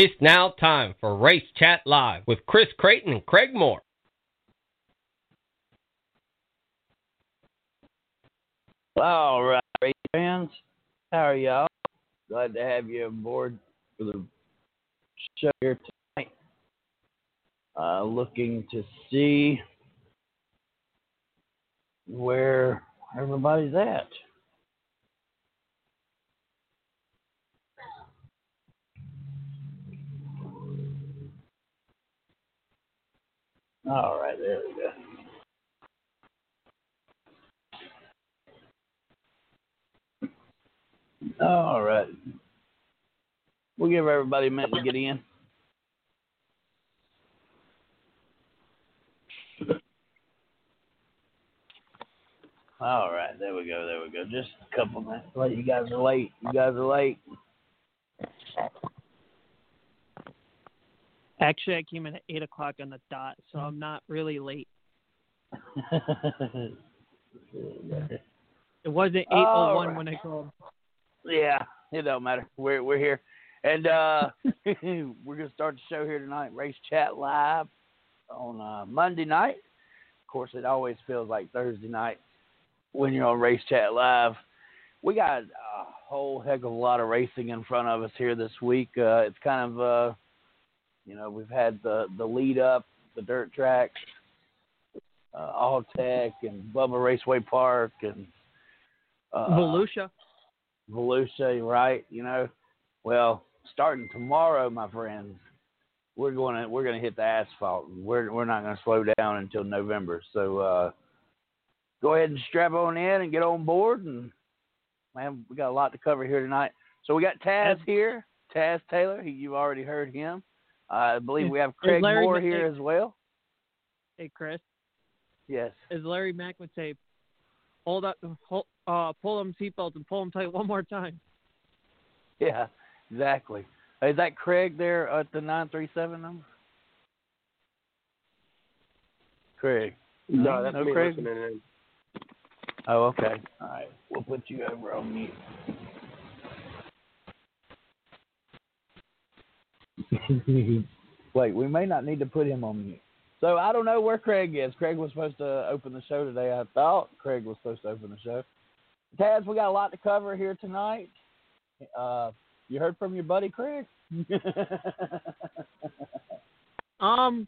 It's now time for Race Chat Live with Chris Creighton and Craig Moore. All right, race fans. How are y'all? Glad to have you aboard for the show here tonight. Uh, looking to see where everybody's at. All right, there we go. All right. We'll give everybody a minute to get in. All right, there we go, there we go. Just a couple minutes late. You guys are late. You guys are late. Actually, I came in at eight o'clock on the dot, so I'm not really late. It wasn't eight oh one when I called. Yeah, it don't matter. We're we're here, and uh we're gonna start the show here tonight. Race Chat Live on uh, Monday night. Of course, it always feels like Thursday night when you're on Race Chat Live. We got a whole heck of a lot of racing in front of us here this week. Uh, it's kind of uh, you know, we've had the the lead up, the dirt tracks, uh, All Tech, and Bubba Raceway Park, and uh, Volusia. Volusia, right? You know, well, starting tomorrow, my friends, we're going to we're going to hit the asphalt. We're we're not going to slow down until November. So uh, go ahead and strap on in and get on board. And man, we got a lot to cover here tonight. So we got Taz here, Taz Taylor. You've already heard him. I believe we have Craig Larry Moore Mack- here as well. Hey, Chris, Yes. as Larry Mack would say, hold up, hold, uh, pull them seatbelts and pull them tight one more time. Yeah. Exactly. Is that Craig there at the nine three seven number? Craig. No, that's no me Craig. listening in. Oh, okay. All right. We'll put you over on mute. Wait, we may not need to put him on mute. So I don't know where Craig is. Craig was supposed to open the show today. I thought Craig was supposed to open the show. Taz, we got a lot to cover here tonight. Uh, you heard from your buddy Craig? Um,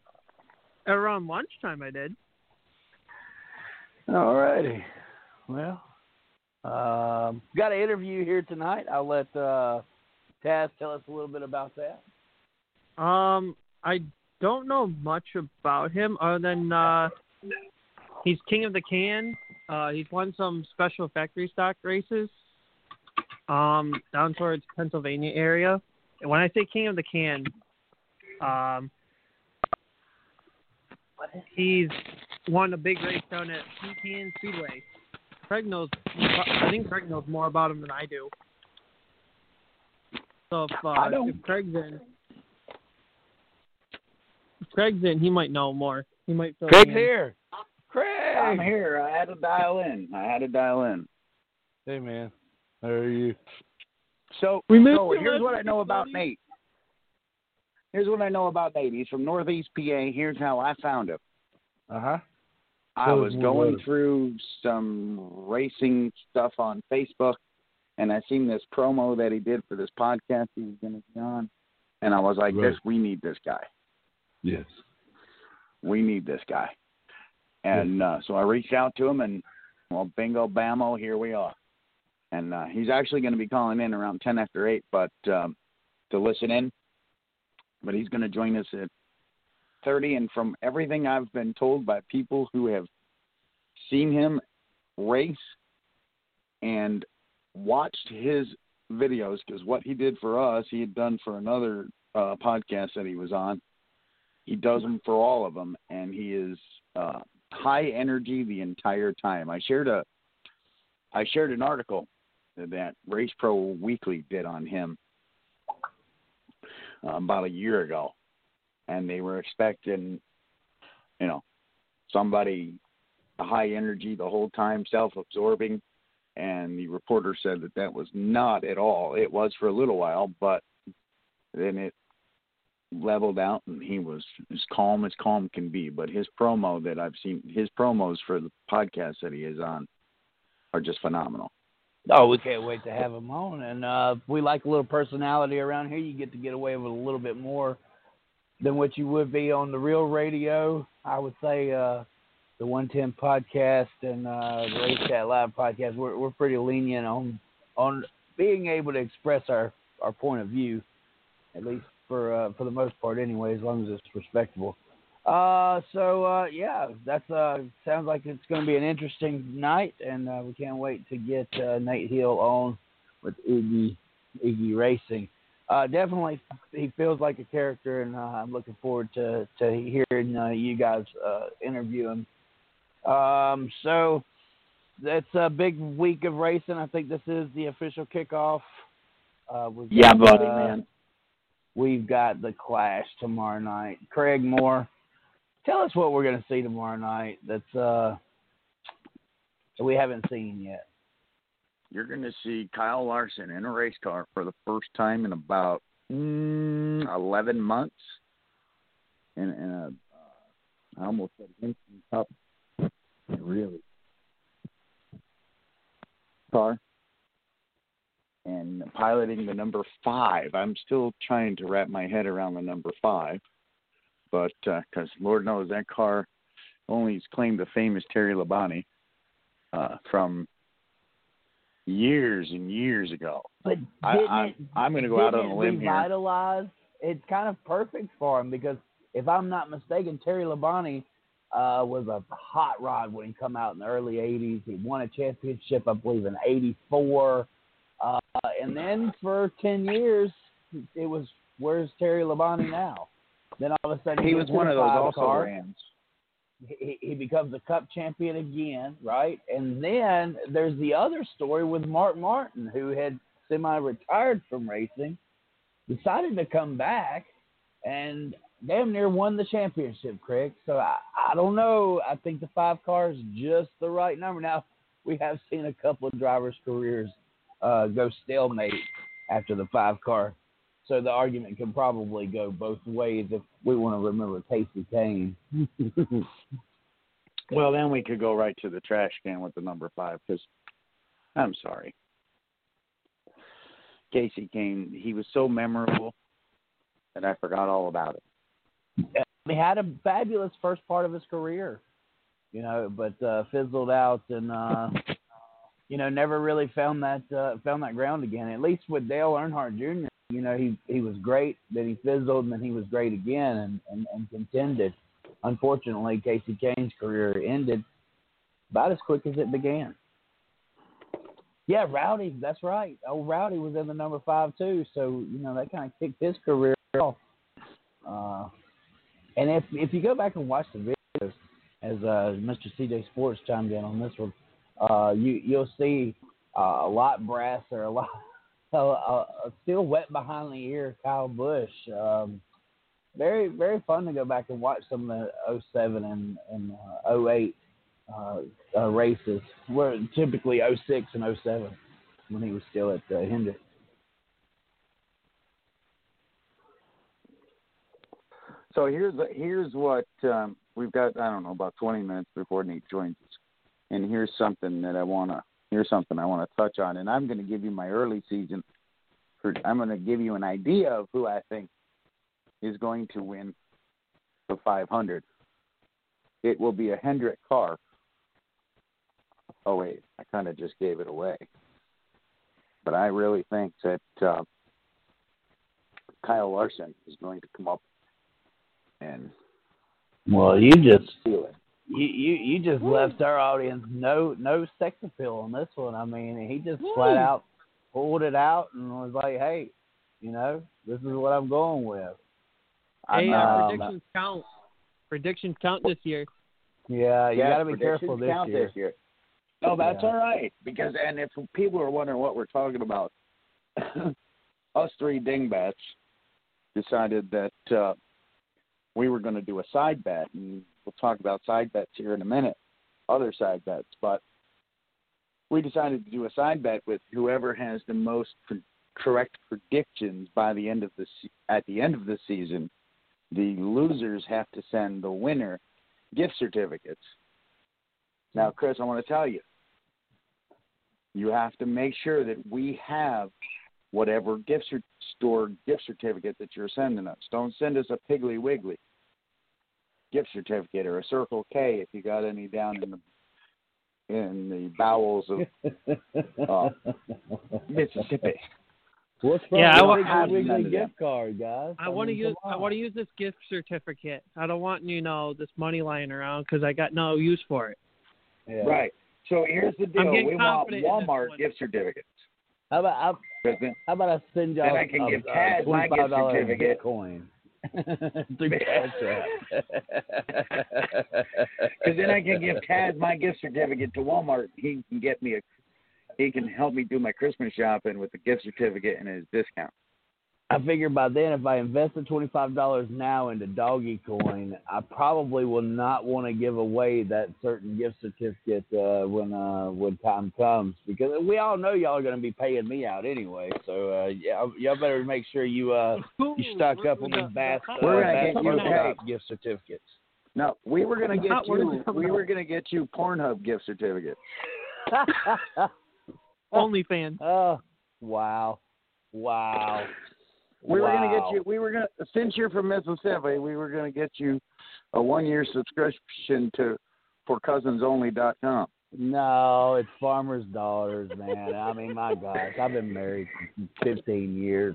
around lunchtime I did. All righty. Well, um, got an interview here tonight. I'll let uh, Taz tell us a little bit about that. Um, I don't know much about him other than uh, he's king of the can. Uh, he's won some special factory stock races. Um, down towards Pennsylvania area. And when I say king of the can, um, he's won a big race down at Penn Can Speedway. Craig knows. I think Craig knows more about him than I do. So if, uh, I don't- if Craig's in, Craig's in, he might know more. He might. Fill Craig's in. here. Craig. I'm here. I had to dial in. I had to dial in. Hey man, how are you? So, We so here's last what I know about. Nate. Here's what I know about Nate. He's from Northeast PA. Here's how I found him. Uh huh. I was going through some racing stuff on Facebook, and I seen this promo that he did for this podcast he was going to be on, and I was like, Right. "This, we need this guy. Yes. We need this guy." And uh, so I reached out to him, and well, bingo, bammo, here we are. And uh, he's actually going to be calling in around ten after eight, but um, to listen in. But he's going to join us at thirty, and from everything I've been told by people who have seen him race and watched his videos because what he did for us, he had done for another uh, podcast that he was on. He does them for all of them, and he is uh, high energy the entire time. I shared a, I shared an article that Race Pro Weekly did on him uh, about a year ago, and they were expecting, you know, somebody high energy the whole time, self-absorbing, and the reporter said that that was not at all. It was for a little while, but then it leveled out and he was as calm as calm can be. But his promo that I've seen, his promos for the podcast that he is on, are just phenomenal. Oh, we can't wait to have him on. And uh, if we like a little personality around here, you get to get away with a little bit more than what you would be on the real radio. I would say uh, the 110 podcast and uh, the Race Chat Live podcast, we're, we're pretty lenient on on being able to express our, our point of view, at least for uh, for the most part, anyway, as long as it's respectable. Uh, so uh, yeah, that's uh, sounds like it's going to be an interesting night, and uh, we can't wait to get uh, Nate Hill on with Ziggy Ziggy Racing. Uh, definitely, he feels like a character, and uh, I'm looking forward to to hearing uh, you guys uh, interview him. Um, so that's a big week of racing. I think this is the official kickoff. Uh, Yeah, buddy, man. We've got the Clash tomorrow night. Craig Moore, tell us what we're going to see tomorrow night. That's uh, that we haven't seen yet. You're going to see Kyle Larson in a race car for the first time in about mm, 11 months. In, in a, uh, I almost said instant cup, really, car. And piloting the number five. I'm still trying to wrap my head around the number five. But because Lord knows that car only has claimed the famous Terry Labonte uh, from years and years ago. But I, didn't I, it, I'm going to go out on a limb here. revitalize? It's kind of perfect for him because if I'm not mistaken, Terry Labonte uh, was a hot rod when he come out in the early '80s. He won a championship, I believe, in '84, uh, and then for ten years, it was where's Terry Labonte now? Then all of a sudden He gets was one of those also car rans. he, he becomes a cup champion again, right? And then there's the other story with Mark Martin, who had semi-retired from racing, decided to come back, and damn near won the championship, Craig. So I, I don't know. I think the five car is just the right number. Now we have seen a couple of drivers' careers uh, go stalemate after the five car. So the argument can probably go both ways if we want to remember Kasey Kahne. Well, then we could go right to the trash can with the number five because I'm sorry. Kasey Kahne, he was so memorable that I forgot all about it. he had a fabulous first part of his career, you know, but uh, fizzled out and uh, you know never really found that uh, found that ground again. At least with Dale Earnhardt Jr., you know, he he was great, then he fizzled, and then he was great again and and, and contended. Unfortunately, Kasey Kahne's career ended about as quick as it began. Yeah, Rowdy, that's right. Oh, Rowdy was in the number five too, so you know that kind of kicked his career off. Uh, and if if you go back and watch the videos, as uh, Mr. CJ Sports chimed in on this one, uh, you you'll see uh, a lot brasser, a lot uh, still wet behind the ear. Kyle Busch. Um, very very fun to go back and watch some of the 07 and and uh, 08 uh, uh, races. Were typically 06 and 07 when he was still at uh, Hendrick. So here's here's what um, we've got. I don't know about 20 minutes before Nate joins us, and here's something that I wanna here's something I want to touch on, and I'm going to give you my early season. For, I'm going to give you an idea of who I think is going to win the 500. It will be a Hendrick car. Oh wait, I kind of just gave it away. But I really think that uh, Kyle Larson is going to come up and Well, you just steal it. You you, you just left our audience no no sex appeal on this one. I mean, he just flat out pulled it out and was like, "Hey, you know, this is what I'm going with." Hey, I'm, um, predictions count. Predictions count this year. Yeah, you Yes, got to be careful this count year. this year. No, that's Yeah. all right. Because and if people are wondering what we're talking about, us three dingbats decided that uh, we were going to do a side bet, and we'll talk about side bets here in a minute, other side bets. But we decided to do a side bet with whoever has the most pre- correct predictions by the end of the se- at the end of the season the losers have to send the winner gift certificates. Now, Chris, I want to tell you, you have to make sure that we have whatever gift cer- store gift certificate that you're sending us. Don't send us a Piggly Wiggly gift certificate or a Circle K if you got any down in the in the bowels of uh, Mississippi. What's wrong Yeah, I with wa- a Piggly I- gift card, guys? I want to use I want to use this gift certificate. I don't want you know this money lying around because I got no use for it. Yeah. Right. So here's the deal: we want confident in this Walmart gift certificates. How about I, 'Cause then- how about I send y'all Then I can a, give a Taz my gift $25 certificate. Bitcoin through Because then I can give Taz my gift certificate to Walmart. He can get me a. He can help me do my Christmas shopping with the gift certificate and his discount. I figure by then, if I invest the twenty five dollars now into Dogecoin, I probably will not want to give away that certain gift certificate uh, when uh, when time comes because we all know y'all are going to be paying me out anyway. So uh, yeah, y'all better make sure you uh, you stock up on these bass, uh, We're gonna bass get you Pro gift certificates. No, we were gonna get you. We were gonna get you Pornhub gift certificate. OnlyFans. oh, wow, wow. We were gonna get you. We were gonna since you're from Mississippi, we were gonna get you a one year subscription to forcousinsonly.com. No, it's farmers' daughters, man. I mean, my gosh, I've been married 15 years.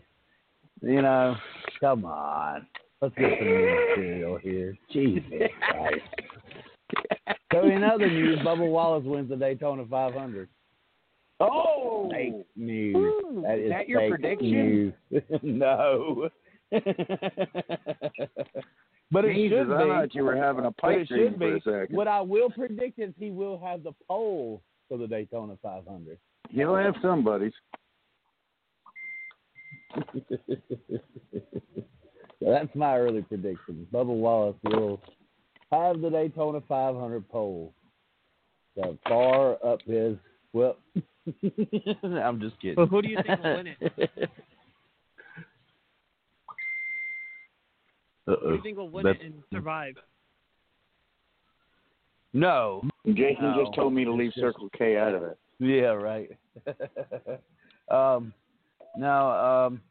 You know, come on. Let's get some new material here. Jesus Christ. So in other news, Bubba Wallace wins the Daytona 500. Oh, Fake news. Ooh, That is that your fake prediction? news. no. but it Jesus, should I be. thought you were having a pipe dream for be. a second. What I will predict is he will have the pole for the Daytona 500. He'll have somebody's. so that's my early prediction. Bubba Wallace will have the Daytona 500 pole. So far up his well. I'm just kidding. But who do you think will win it? Who do you think will win it and survive? No. Jason No, just told me to leave just- Circle K out of it. Yeah, right. um, no, um,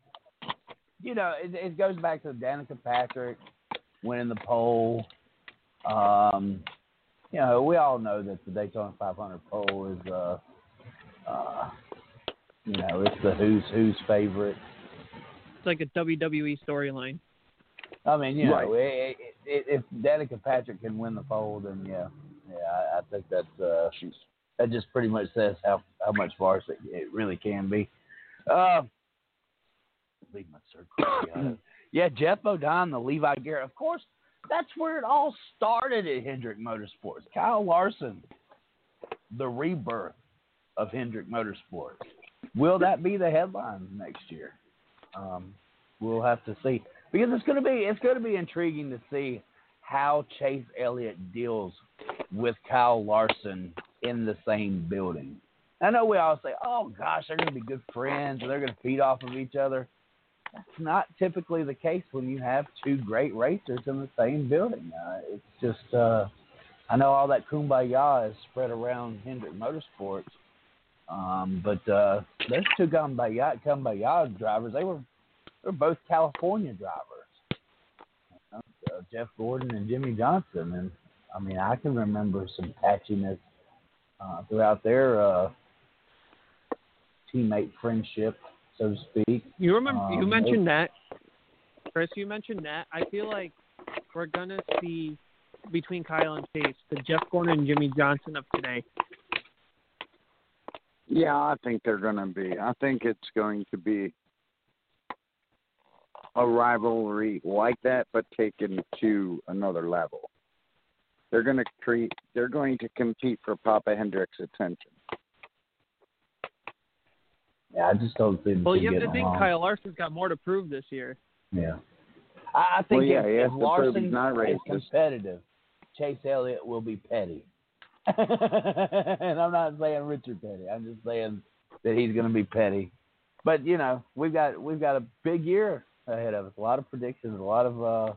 you know, it, it goes back to Danica Patrick winning the pole. Um, you know, we all know that the Daytona 500 pole is, uh, uh, you know, it's the who's who's favorite. It's like a WWE storyline. I mean, you know, Right. i i i if Danica Patrick can win the pole, then yeah, yeah, I, I think that's uh, that just pretty much says how how much varsity it really can be. Uh, leave my circle. yeah. yeah, Geoff Bodine, the Levi Garrett. Of course, that's where it all started at Hendrick Motorsports. Kyle Larson, the rebirth of Hendrick Motorsports. Will that be the headline next year? Um, we'll have to see because it's going to be it's going to be intriguing to see how Chase Elliott deals with Kyle Larson in the same building. I know we all say, "Oh gosh, they're going to be good friends and they're going to feed off of each other." That's not typically the case when you have two great racers in the same building. Uh, it's just, uh, I know all that kumbaya is spread around Hendrick Motorsports, um, but uh, those two kumbaya, kumbaya drivers, they were they were both California drivers, you know, uh, Jeff Gordon and Jimmie Johnson, and I mean I can remember some patchiness uh, throughout their uh, teammate friendship, so to speak. You remember? you Um, mentioned that, Chris. You mentioned that. I feel like we're gonna see between Kyle and Chase the Jeff Gordon and Jimmie Johnson of today. Yeah, I think they're going to be. I think it's going to be a rivalry like that, but taken to another level. They're going to create. They're going to compete for Papa Hendrick's attention. Yeah, I just don't see them Well, you have to think along. Kyle Larson's got more to prove this year. Yeah. I, I think Well, yeah, if, he has if to Larson he's not is racist. competitive, Chase Elliott will be petty. and I'm not saying Richard Petty. I'm just saying that he's going to be petty. But you know, we've got we've got a big year ahead of us. A lot of predictions, a lot of uh,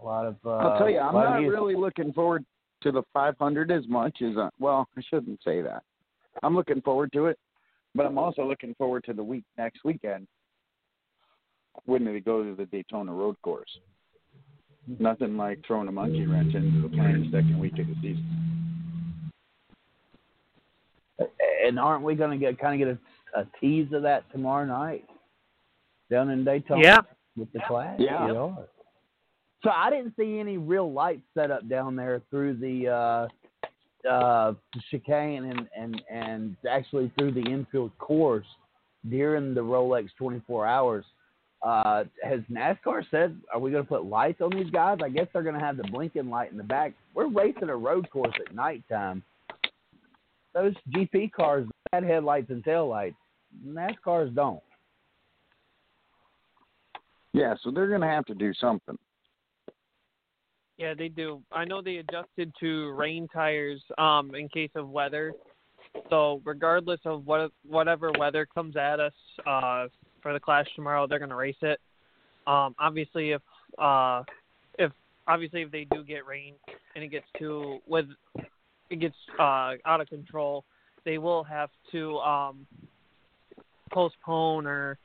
a lot of. Uh, I'll tell you, I'm a lot of not really looking forward to the 500 as much as uh, well. I shouldn't say that. I'm looking forward to it, but I'm also looking forward to the week next weekend when they go to the Daytona Road Course. Nothing like throwing a monkey wrench into the planned second week of the season. And aren't we going to get kind of get a, a tease of that tomorrow night down in Daytona? Yeah. with the Clash. Yeah. We are. So I didn't see any real lights set up down there through the uh, uh, chicane and, and and actually through the infield course during the Rolex 24 hours. Uh, has NASCAR said, are we going to put lights on these guys? I guess they're going to have the blinking light in the back. We're racing a road course at nighttime. Those GP cars had headlights and taillights. NASCARs don't. Yeah, so they're going to have to do something. Yeah, they do. I know they adjusted to rain tires um, in case of weather. So regardless of what whatever weather comes at us uh, for the clash tomorrow, they're going to race it. Um, obviously, if uh, if obviously if they do get rain and it gets too with it gets uh, out of control, they will have to um, postpone or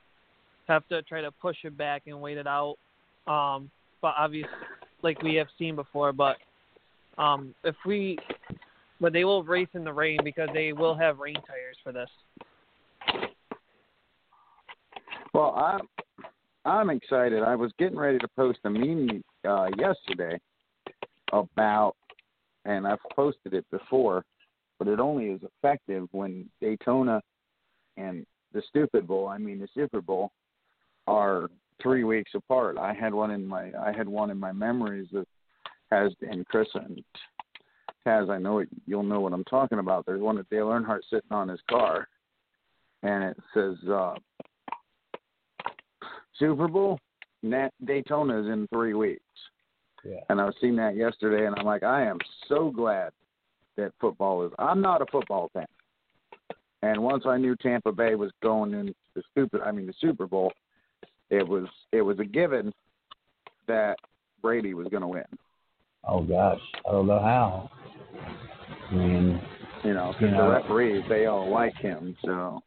have to try to push it back and wait it out. Um, but obviously, like we have seen before, but um, if we, but they will race in the rain because they will have rain tires for this. Well, I'm I'm excited. I was getting ready to post a meme uh, yesterday about, and I've posted it before, but it only is effective when Daytona and the Stupid Bowl, I mean the Super Bowl, are three weeks apart. I had one in my I had one in my memories that has and Chris and Taz, I know it, you'll know what I'm talking about. There's one of Dale Earnhardt sitting on his car, and it says. uh Super Bowl, Nat Daytona is in three weeks. Yeah. And I was seeing that yesterday, and I'm like, I am so glad that football is. I'm not a football fan, and once I knew Tampa Bay was going in the stupid, I mean the Super Bowl, it was it was a given that Brady was going to win. Oh gosh, I don't know how. I mean, You know, 'cause You know. the referees they all like him, so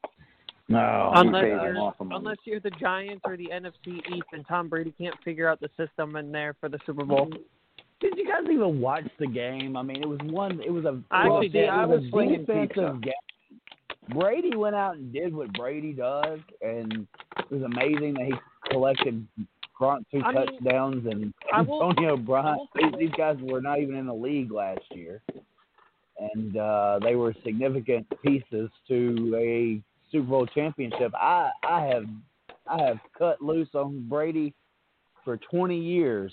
no. unless you're unless you're the Giants or the NFC East, and Tom Brady can't figure out the system in there for the Super Bowl. Did you guys even watch the game? I mean, it was one. It was a. I was- did. I was, defensive game. Brady went out and did what Brady does, and it was amazing that he collected Gronk two I mean, touchdowns and will- Antonio Bryant. I will say These, these guys were not even in the league last year, and uh, they were significant pieces to a Super Bowl championship. I I have I have cut loose on Brady for 20 years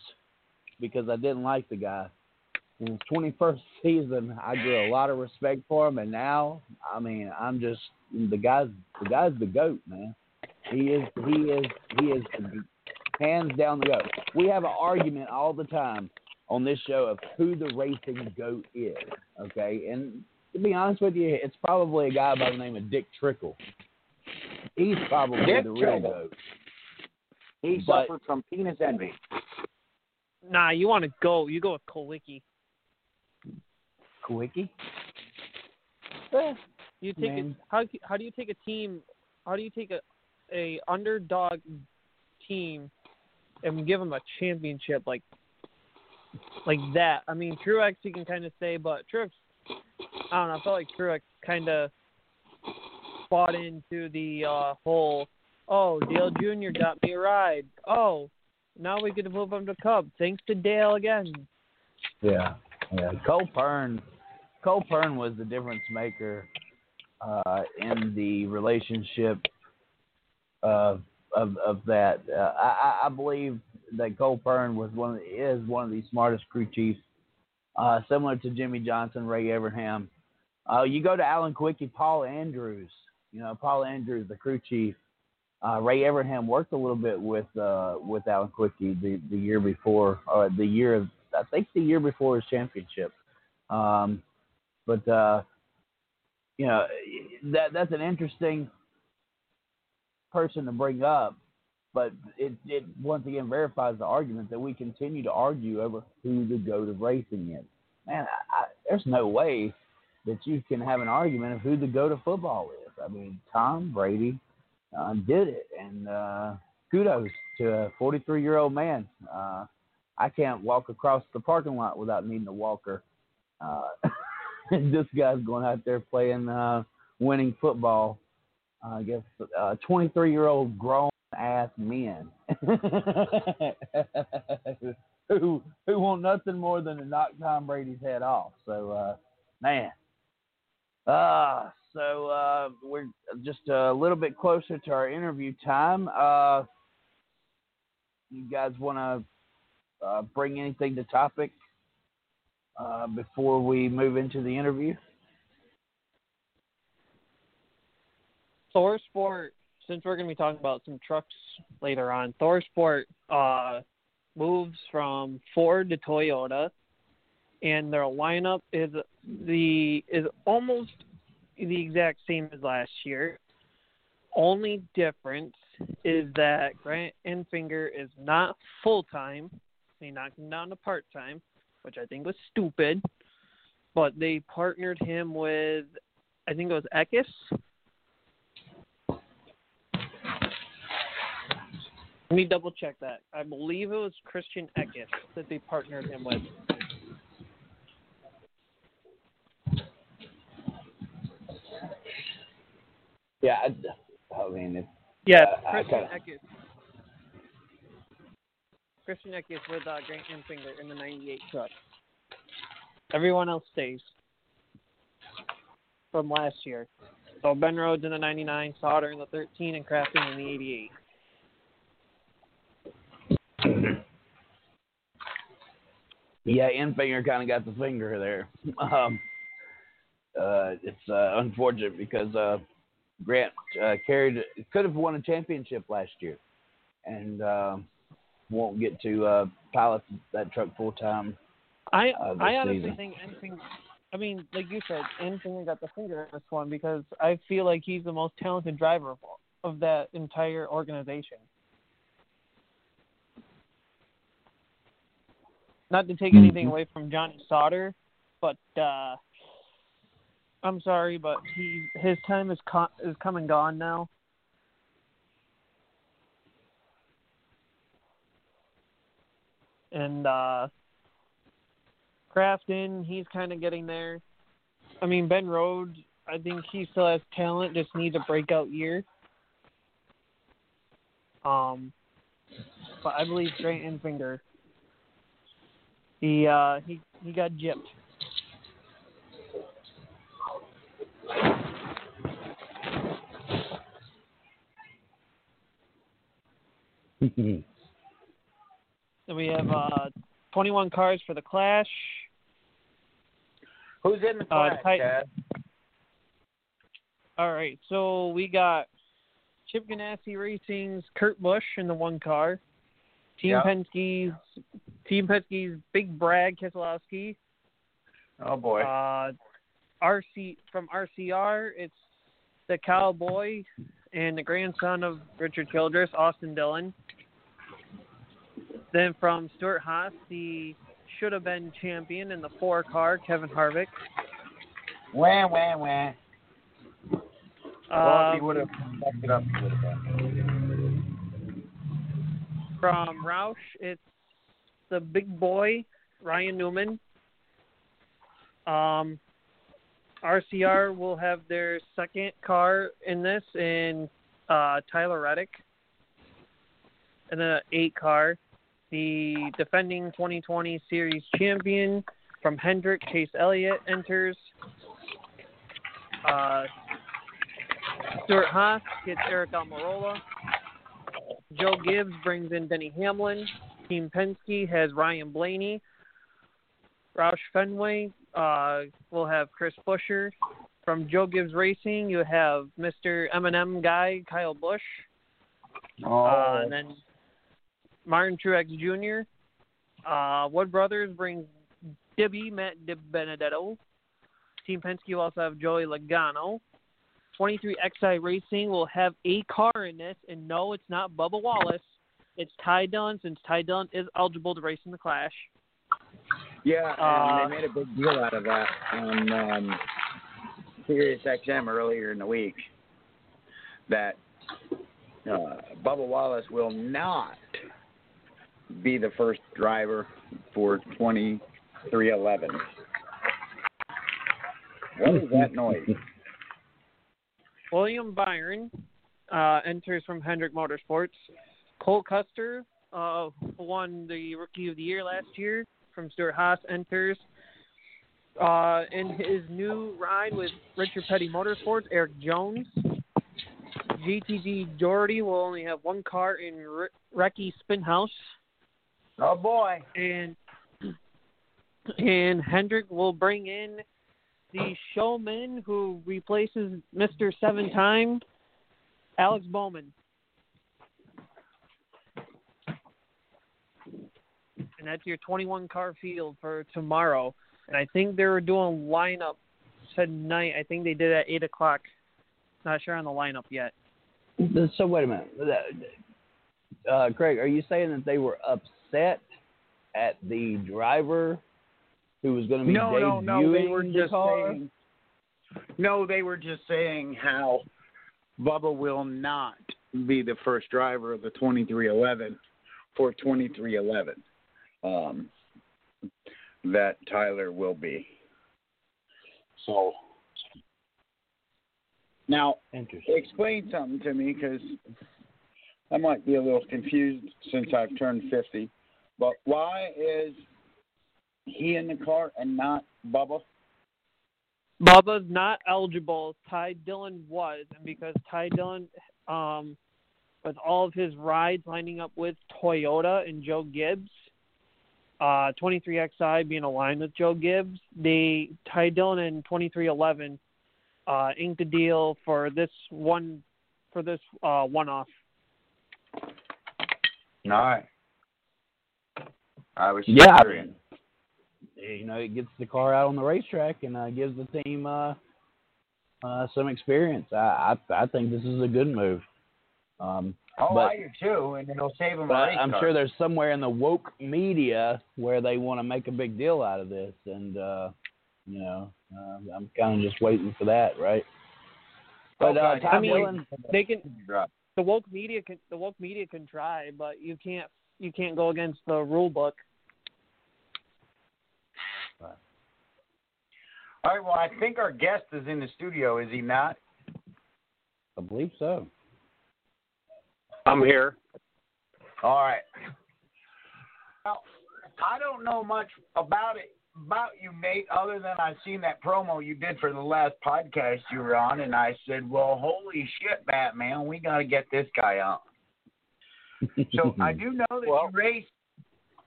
because I didn't like the guy. In his 21st season, I grew a lot of respect for him, and now, I mean, I'm just the guy's the guy's the goat, man. He is he is he is hands down the goat. We have an argument all the time on this show of who the racing goat is. Okay, and to be honest with you, it's probably a guy by the name of Dick Trickle. He's probably Dick the real Trickle. goat. he but- suffered from penis envy. Nah, you want to go? You go with Kulwicki. Quickie. Eh, you take a, how how do you take a team? How do you take a a underdog team and give them a championship like like that? I mean, Truex you can kind of say, but Truex, I don't know. I felt like Truex kind of bought into the uh, whole. Oh, Dale Jr. got me a ride. Oh, now we get to move him to Cup. Thanks to Dale again. Yeah, yeah. Cole Pearn, Cole Pearn was the difference maker uh, in the relationship of of, of that. Uh, I, I- believe that Cole Pearn was one of the, is one of the smartest crew chiefs, uh, similar to Jimmie Johnson, Ray Evernham. Uh, you go to Alan Kulwicki, Paul Andrews. You know, Paul Andrews, the crew chief. Uh, Ray Evernham worked a little bit with uh, with Alan Kulwicki the, the year before, or the year of I think the year before his championship. Um, but uh, you know that that's an interesting person to bring up but it it once again verifies the argument that we continue to argue over who the goat of racing is. Man, I, I, there's no way that you can have an argument of who the goat of football is. I mean, Tom Brady uh, did it, and uh, kudos to a 43 year old man. Uh, I can't walk across the parking lot without needing a walker. Uh, this guy's going out there playing uh, winning football. Uh, I guess uh, 23 year old grown ass men who who want nothing more than to knock Tom Brady's head off. So uh, man, uh, so uh, we're just a little bit closer to our interview time. Uh, you guys want to uh, bring anything to topic uh, before we move into the interview? Thor Sport, since we're going to be talking about some trucks later on, ThorSport uh, moves from Ford to Toyota, and their lineup is the is almost the exact same as last year. Only difference is that Grant Enfinger is not full time. They knocked him down to part time, which I think was stupid. But they partnered him with, I think it was Eckes. Let me double check that. I believe it was Christian Eckes that they partnered him with. Yeah, I, I mean, it's, Yeah, Uh, Christian kinda- Eckes. Christian Eckes with uh, Grant Enfinger in the 98 truck. Everyone else stays from last year. So Ben Rhodes in the 99, Sauter in the 13, and Crafton in the 88. Yeah, Enfinger kind of got the finger there. Um, uh, it's uh, unfortunate because uh, Grant uh, carried could have won a championship last year, and uh, won't get to uh, pilot that truck full time. I Uh, I honestly season. think anything. I mean, like you said, Enfinger got the finger in this one because I feel like he's the most talented driver of, of that entire organization. Not to take anything Mhm. away from Johnny Sauter, but uh, I'm sorry, but he his time is co- is come and gone now. And uh, Crafton, he's kind of getting there. I mean, Ben Rhodes, I think he still has talent, just needs a breakout year. Um, but I believe Grant Enfinger, he uh, he he got gypped. Then we have uh, 21 cars for the Clash. Who's in the Uh, Clash, Titan- Chad? All right, so we got Chip Ganassi Racing's Kurt Busch in the one car. Team Yeah. Penske's Team Penske's Big Brad Keselowski. Oh boy. Uh, RC from RCR, it's the cowboy and the grandson of Richard Childress, Austin Dillon. Then from Stewart-Haas, the should have been champion in the four car, Kevin Harvick. wah wah wah. well, Uh, he would have backed it up, he would have been. from Roush, it's the big boy, Ryan Newman. Um, RCR will have their second car in this in uh, Tyler Reddick. And then an eight car. The defending 2020 series champion from Hendrick, Chase Elliott enters. Uh, Stewart-Haas gets Eric Almirola. Joe Gibbs brings in Denny Hamlin. Team Penske has Ryan Blaney. Roush Fenway uh, will have Chris Buescher. From Joe Gibbs Racing, you have Mr. M&M guy Kyle Busch. Oh, Uh, and then Martin Truex Jr. Uh, Wood Brothers brings Dibby, Matt Di Benedetto. Team Penske will also have Joey Logano. 23 XI Racing will have a car in this, and no, it's not Bubba Wallace. It's Ty Dillon, since Ty Dillon is eligible to race in the Clash. Yeah, and Uh, they made a big deal out of that on um, Sirius XM earlier in the week. That uh, Bubba Wallace will not be the first driver for 2311. What is that noise? William Byron uh, enters from Hendrick Motorsports. Cole Custer uh, won the Rookie of the Year last year from Stewart-Haas enters. Uh, in his new ride with Richard Petty Motorsports, Erik Jones. JTG Daugherty will only have one car in Re- Ricky Stenhouse, Oh boy. and and Hendrick will bring in the showman who replaces Mr. Seven Time, Alex Bowman. And that's your 21 car field for tomorrow. And I think they were doing lineup tonight. I think they did at 8 o'clock. Not sure on the lineup yet. So wait a minute, uh, Craig. Are you saying that they were upset at the driver who was going to be No, no, no. They were debuting the just car? saying. No, they were just saying how Bubba will not be the first driver of the 2311 for 2311. Um, that Tyler will be. So now explain something to me because I might be a little confused since I've turned 50. But why is he in the car and not Bubba? Bubba's not eligible. Ty Dillon was, and because Ty Dillon, um, with all of his rides lining up with Toyota and Joe Gibbs, uh, 23XI being aligned with Joe Gibbs, they Ty Dillon and 2311 uh, inked a deal for this one for this uh, one-off. All right. I was Yeah, I curious. you know, it gets the car out on the racetrack and uh, gives the team uh, uh, some experience. I, I I think this is a good move. Um, Oh, but- I do too, and it'll save him but a I'm car. sure there's somewhere in the woke media where they want to make a big deal out of this, and uh, you know, uh, I'm kind of just waiting for that, right? But uh, Tom I mean, Dillon, They can the woke media can the woke media can try, but you can't you can't go against the rule book. All right. Well, I think our guest is in the studio. Is he not? I believe so. I'm here. All right. Well, I don't know much about it about you, Nate, other than I've seen that promo you did for the last podcast you were on, and I said, "Well, holy shit, Batman, we got to get this guy on." So I do know that Well- you race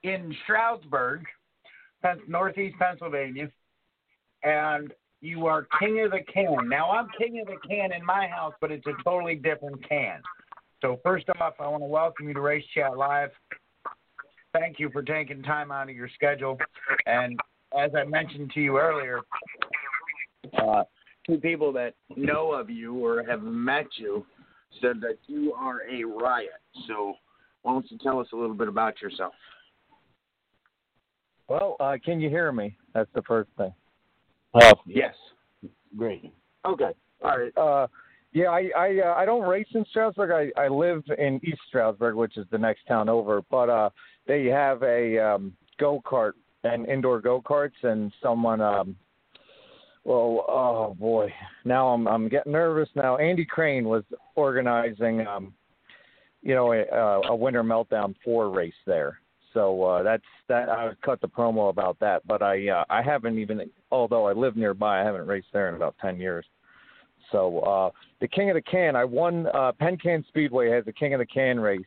in Stroudsburg, Northeast Pennsylvania, and you are king of the can. Now I'm king of the can in my house, but it's a totally different can. So first off, I want to welcome you to Race Chat Live. Thank you for taking time out of your schedule. And as I mentioned to you earlier, uh, two people that know of you or have met you said that you are a riot. So why don't you tell us a little bit about yourself? Well, uh, can you hear me? That's the first thing. Oh, Yes. great. Okay. All right. Uh, yeah, I I, uh, I don't race in Stroudsburg. I, I live in East Stroudsburg, which is the next town over. But uh, they have a um, go kart and indoor go karts, and someone um, well, oh boy, now I'm I'm getting nervous. Now Andy Crane was organizing um, you know, a, a winter meltdown four race there. So uh, that's that. I cut the promo about that, but I uh, I haven't even, although I live nearby, I haven't raced there in about ten years. So uh, the King of the Can, I won. Uh, Penn Can Speedway has a King of the Can race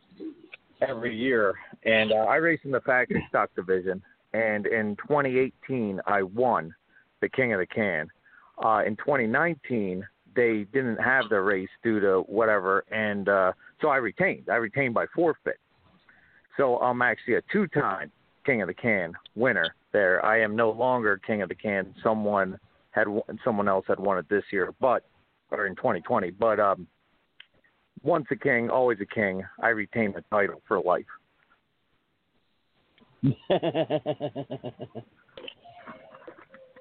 every year, and uh, I race in the factory stock division. And in 2018, I won the King of the Can. Uh, in 2019, they didn't have the race due to whatever, and uh, so I retained. I retained by forfeit. So I'm actually a two-time King of the Can winner. There, I am no longer King of the Can. Someone had someone else had won it this year, but or in 2020. But um, once a king, always a king. I retain the title for life.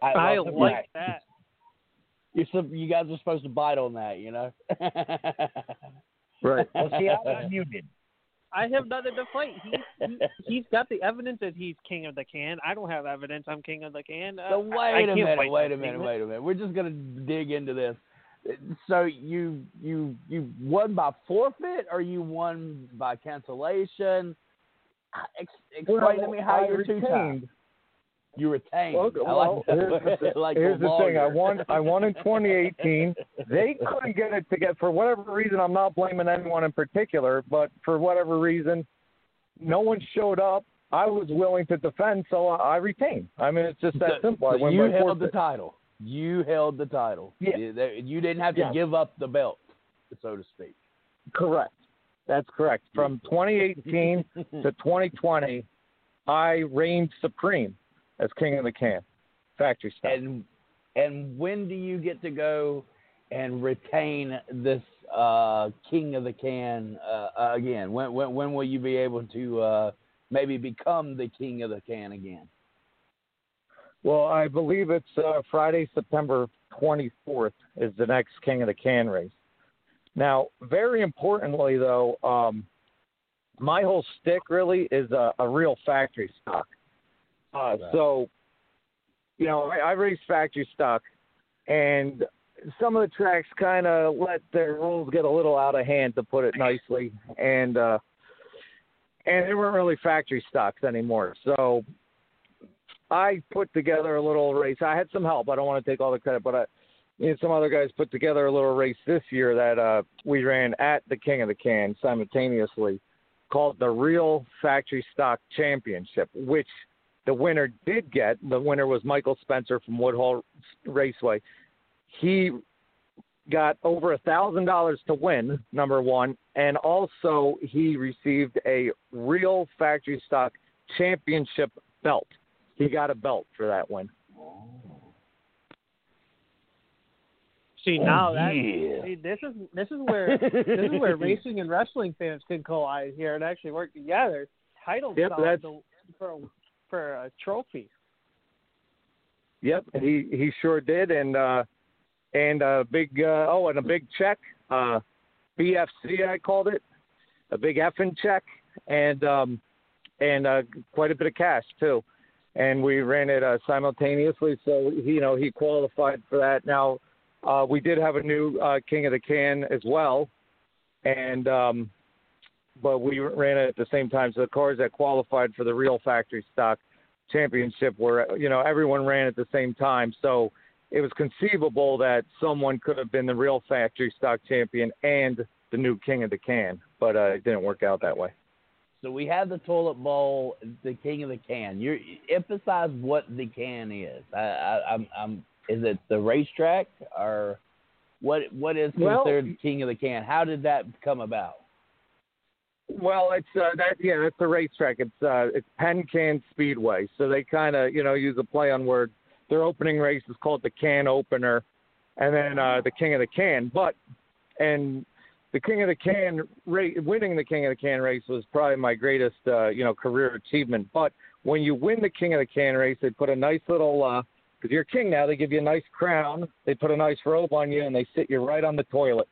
I, I like fact- that. You sup- you guys are supposed to bite on that, you know. Right. Well, see, I'm unmuted. I have nothing to fight. He, he he's got the evidence that he's king of the can. I don't have evidence I'm king of the can. Uh, So I- I wait a minute, wait a minute, wait a minute. We're just gonna dig into this. So you you you won by forfeit, or you won by cancellation? Ex- explain to me how I you're two times. retained. You retained. Well, I well, like here's the, like here's the thing. I won. I won in 2018. They couldn't get it to get for whatever reason. I'm not blaming anyone in particular, but for whatever reason, no one showed up. I was willing to defend, so I I retained. I mean, it's just that So- simple. I so you held the title. You held the title. Yeah. You, didn't have to Yeah. give up the belt, so to speak. Correct. That's correct. From 2018 to 2020, I reigned supreme as king of the can, factory style. And and when do you get to go and retain this uh, king of the can uh, uh, again? When, when when will you be able to uh, maybe become the king of the can again? Well, I believe it's uh, Friday, September 24th is the next King of the Can race. Now, very importantly, though, um, my whole stick really is a, a real factory stock. Uh, So, you know, I, I race factory stock, and some of the tracks kind of let their rules get a little out of hand, to put it nicely, and uh, and they weren't really factory stocks anymore. So I put together a little race. I had some help. I don't want to take all the credit, but I, some other guys put together a little race this year that uh, we ran at the King of the Can simultaneously, called the Real Factory Stock Championship, which the winner did get. The winner was Michael Spencer from Woodhull Raceway. He got over a thousand dollars to win, number one, and also he received a Real Factory Stock Championship belt he got a belt for that one. See now that yeah. see, this is this is where this is where racing and wrestling fans can collide here and actually work together. Titles Yep, solved that's- for a, for a trophy. Yep, he he sure did, and uh, and a big uh, oh, and a big check, uh, BFC I called it, a big effing check, and um, and uh, quite a bit of cash too, and we ran it uh, simultaneously, so you know he qualified for that. Now uh, we did have a new uh, King of the Can as well, and um, but we ran it at the same time. So the cars that qualified for the real factory stock championship where you know everyone ran at the same time so it was conceivable that someone could have been the real factory stock champion and the new king of the can but uh, it didn't work out that way So we have the toilet bowl, the king of the can. You emphasize what the can is. I, I, I'm, I'm. Is it the racetrack or what? What is Well- considered king of the can? How did that come about? well it's uh, that yeah it's the racetrack it's uh it's penn can speedway so they kind of you know use a play on word their opening race is called the can opener and then uh the king of the can but and the King of the Can race, winning the King of the Can race was probably my greatest, uh, you know, career achievement. But when you win the King of the Can race, they put a nice little, uh, because you're king now, they give you a nice crown, they put a nice robe on you, and they sit you right on the toilet,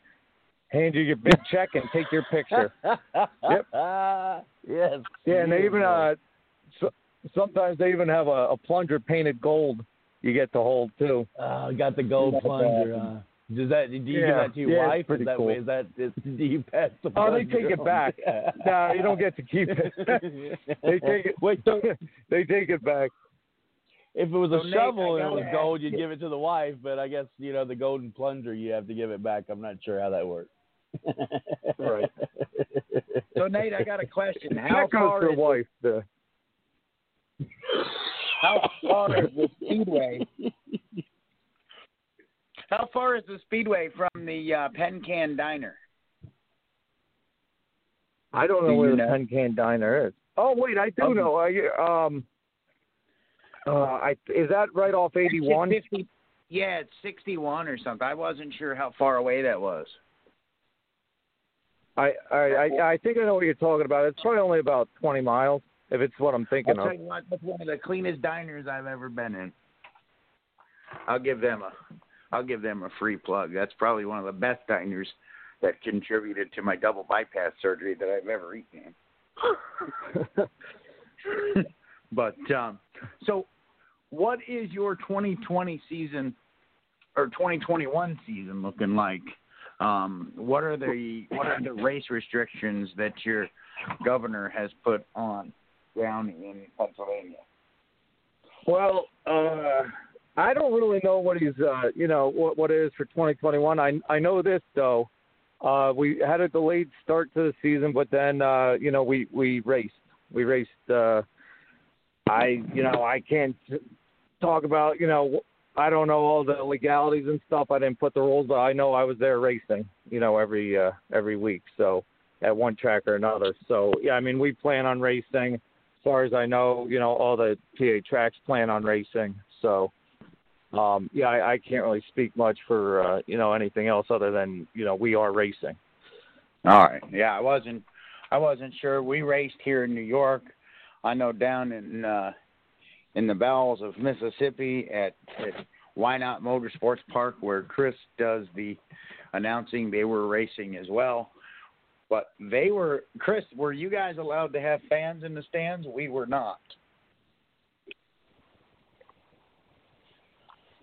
hand you your big check, and take your picture. Yep. yes. Yeah, and they even, uh, so, sometimes they even have a, a plunger painted gold you get to hold too. Oh, got the gold plunger. Uh, does that? Do you give that to your yeah, it's wife? pretty is that? cool. Is that? Is, do you pass the? Oh, they take it on? back. No, you don't get to keep it. they take it. Wait, they take it back. if it was a So, shovel I and it was gold, you'd you- give it to the wife. But I guess you know the golden plunger, you have to give it back. I'm not sure how that works. Right. So Nate, I got a question. How That goes far to is the wife. The, how far is the speedway? How far is the speedway from the uh, Penn Can Diner? I don't know Do where the know? Penn Can Diner is. Oh wait, I do Okay. know. I um. Uh, I is that right off eighty one? Yeah, it's 61 or something. I wasn't sure how far away that was. I, I I I think I know what you're talking about. It's probably only about 20 miles, if it's what I'm I'll thinking tell of. you what, that's one of the cleanest diners I've ever been in. I'll give them a, I'll give them a free plug. That's probably one of the best diners that contributed to my double bypass surgery that I've ever eaten. but um, so, what is your 2020 season or 2021 season looking like? Um, what are the what are the race restrictions that your governor has put on down in Pennsylvania? Well, uh, I don't really know what he's, uh, you know, what what it is for 2021. I I know this though. Uh, we had a delayed start to the season, but then uh, you know we we raced. We raced. Uh, I you know I can't talk about you know I don't know all the legalities and stuff. I didn't put the rules, but I know I was there racing. You know every uh, every week. So at one track or another. So yeah, I mean we plan on racing. As far as I know, you know all the PA tracks plan on racing. So um, yeah, I, I can't really speak much for uh, you know anything else other than you know we are racing. All right. Yeah, I wasn't I wasn't sure. We raced here in New York. I know down in uh in the bowels of Mississippi at, at Why Not Motorsports Park where Chris does the announcing, they were racing as well. But they were Chris, were you guys allowed to have fans in the stands? We were not.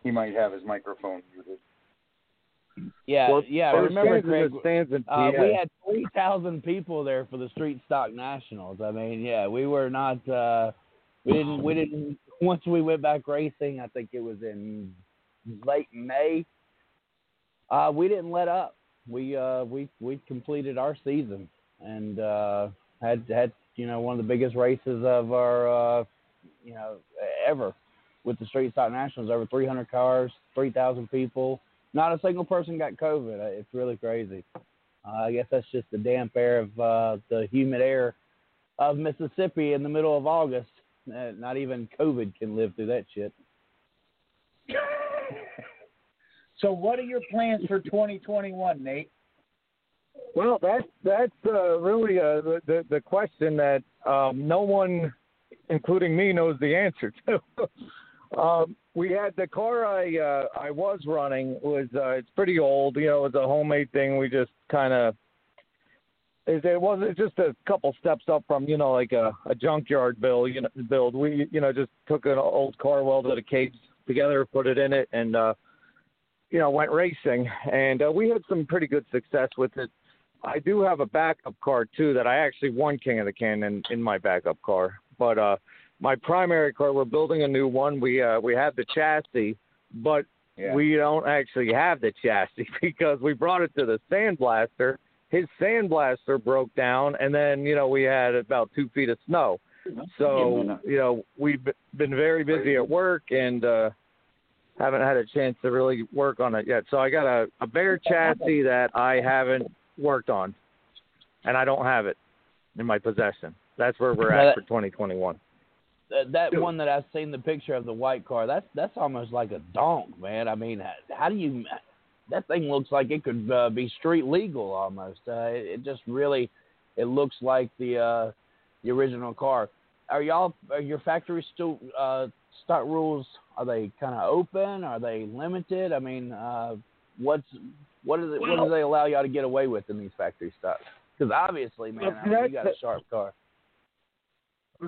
He might have his microphone muted. Yeah, Well, yeah. there's Remember, fans Craig, stands in uh, PA. we had three thousand people there for the Street Stock Nationals. I mean, yeah, we were not. uh We didn't. We didn't. Once we went back racing, I think it was in late May. Uh, we didn't let up. We uh we we completed our season and uh had had you know one of the biggest races of our uh you know ever with the Street Stock Nationals. Over 300 cars, 3,000 people. Not a single person got COVID. Uh, It's really crazy. Uh, I guess that's just the damp air of uh, the humid air of Mississippi in the middle of August. Uh, not even COVID can live through that shit. So what are your plans for 2021, Nate? Well, that's that's uh, really uh, the, the the question that um, no one, including me, knows the answer to. um, we had the car I uh, I was running was uh, it's pretty old. You know, it's a homemade thing. We just kind of it, it was it's just a couple steps up from you know like a, a junkyard build. You know, build. We you know just took an old car, welded a cage together, put it in it, and uh, you know went racing. And uh, we had some pretty good success with it. I do have a backup car too that I actually won King of the Canyon in, in my backup car. But uh my primary car, we're building a new one. We uh we have the chassis, but Yeah. we don't actually have the chassis because we brought it to the sandblaster. His sandblaster broke down, and then you know we had about two feet of snow. So you know we've been very busy at work and uh haven't had a chance to really work on it yet. So I got a, a bare chassis that I haven't worked on, and I don't have it in my possession. That's where we're at for 2021. That, that one that I've seen the picture of the white car, that's that's almost like a donk, man. I mean, how, how do you? That thing looks like it could uh, be street legal almost. Uh, it, it just really, it looks like the uh, the original car. Are y'all? Are your factory still uh, stock rules? Are they kind of open? Are they limited? I mean, uh, what's what do they, what do they allow y'all to get away with in these factory stocks? Because obviously, man, I mean, you got a sharp car.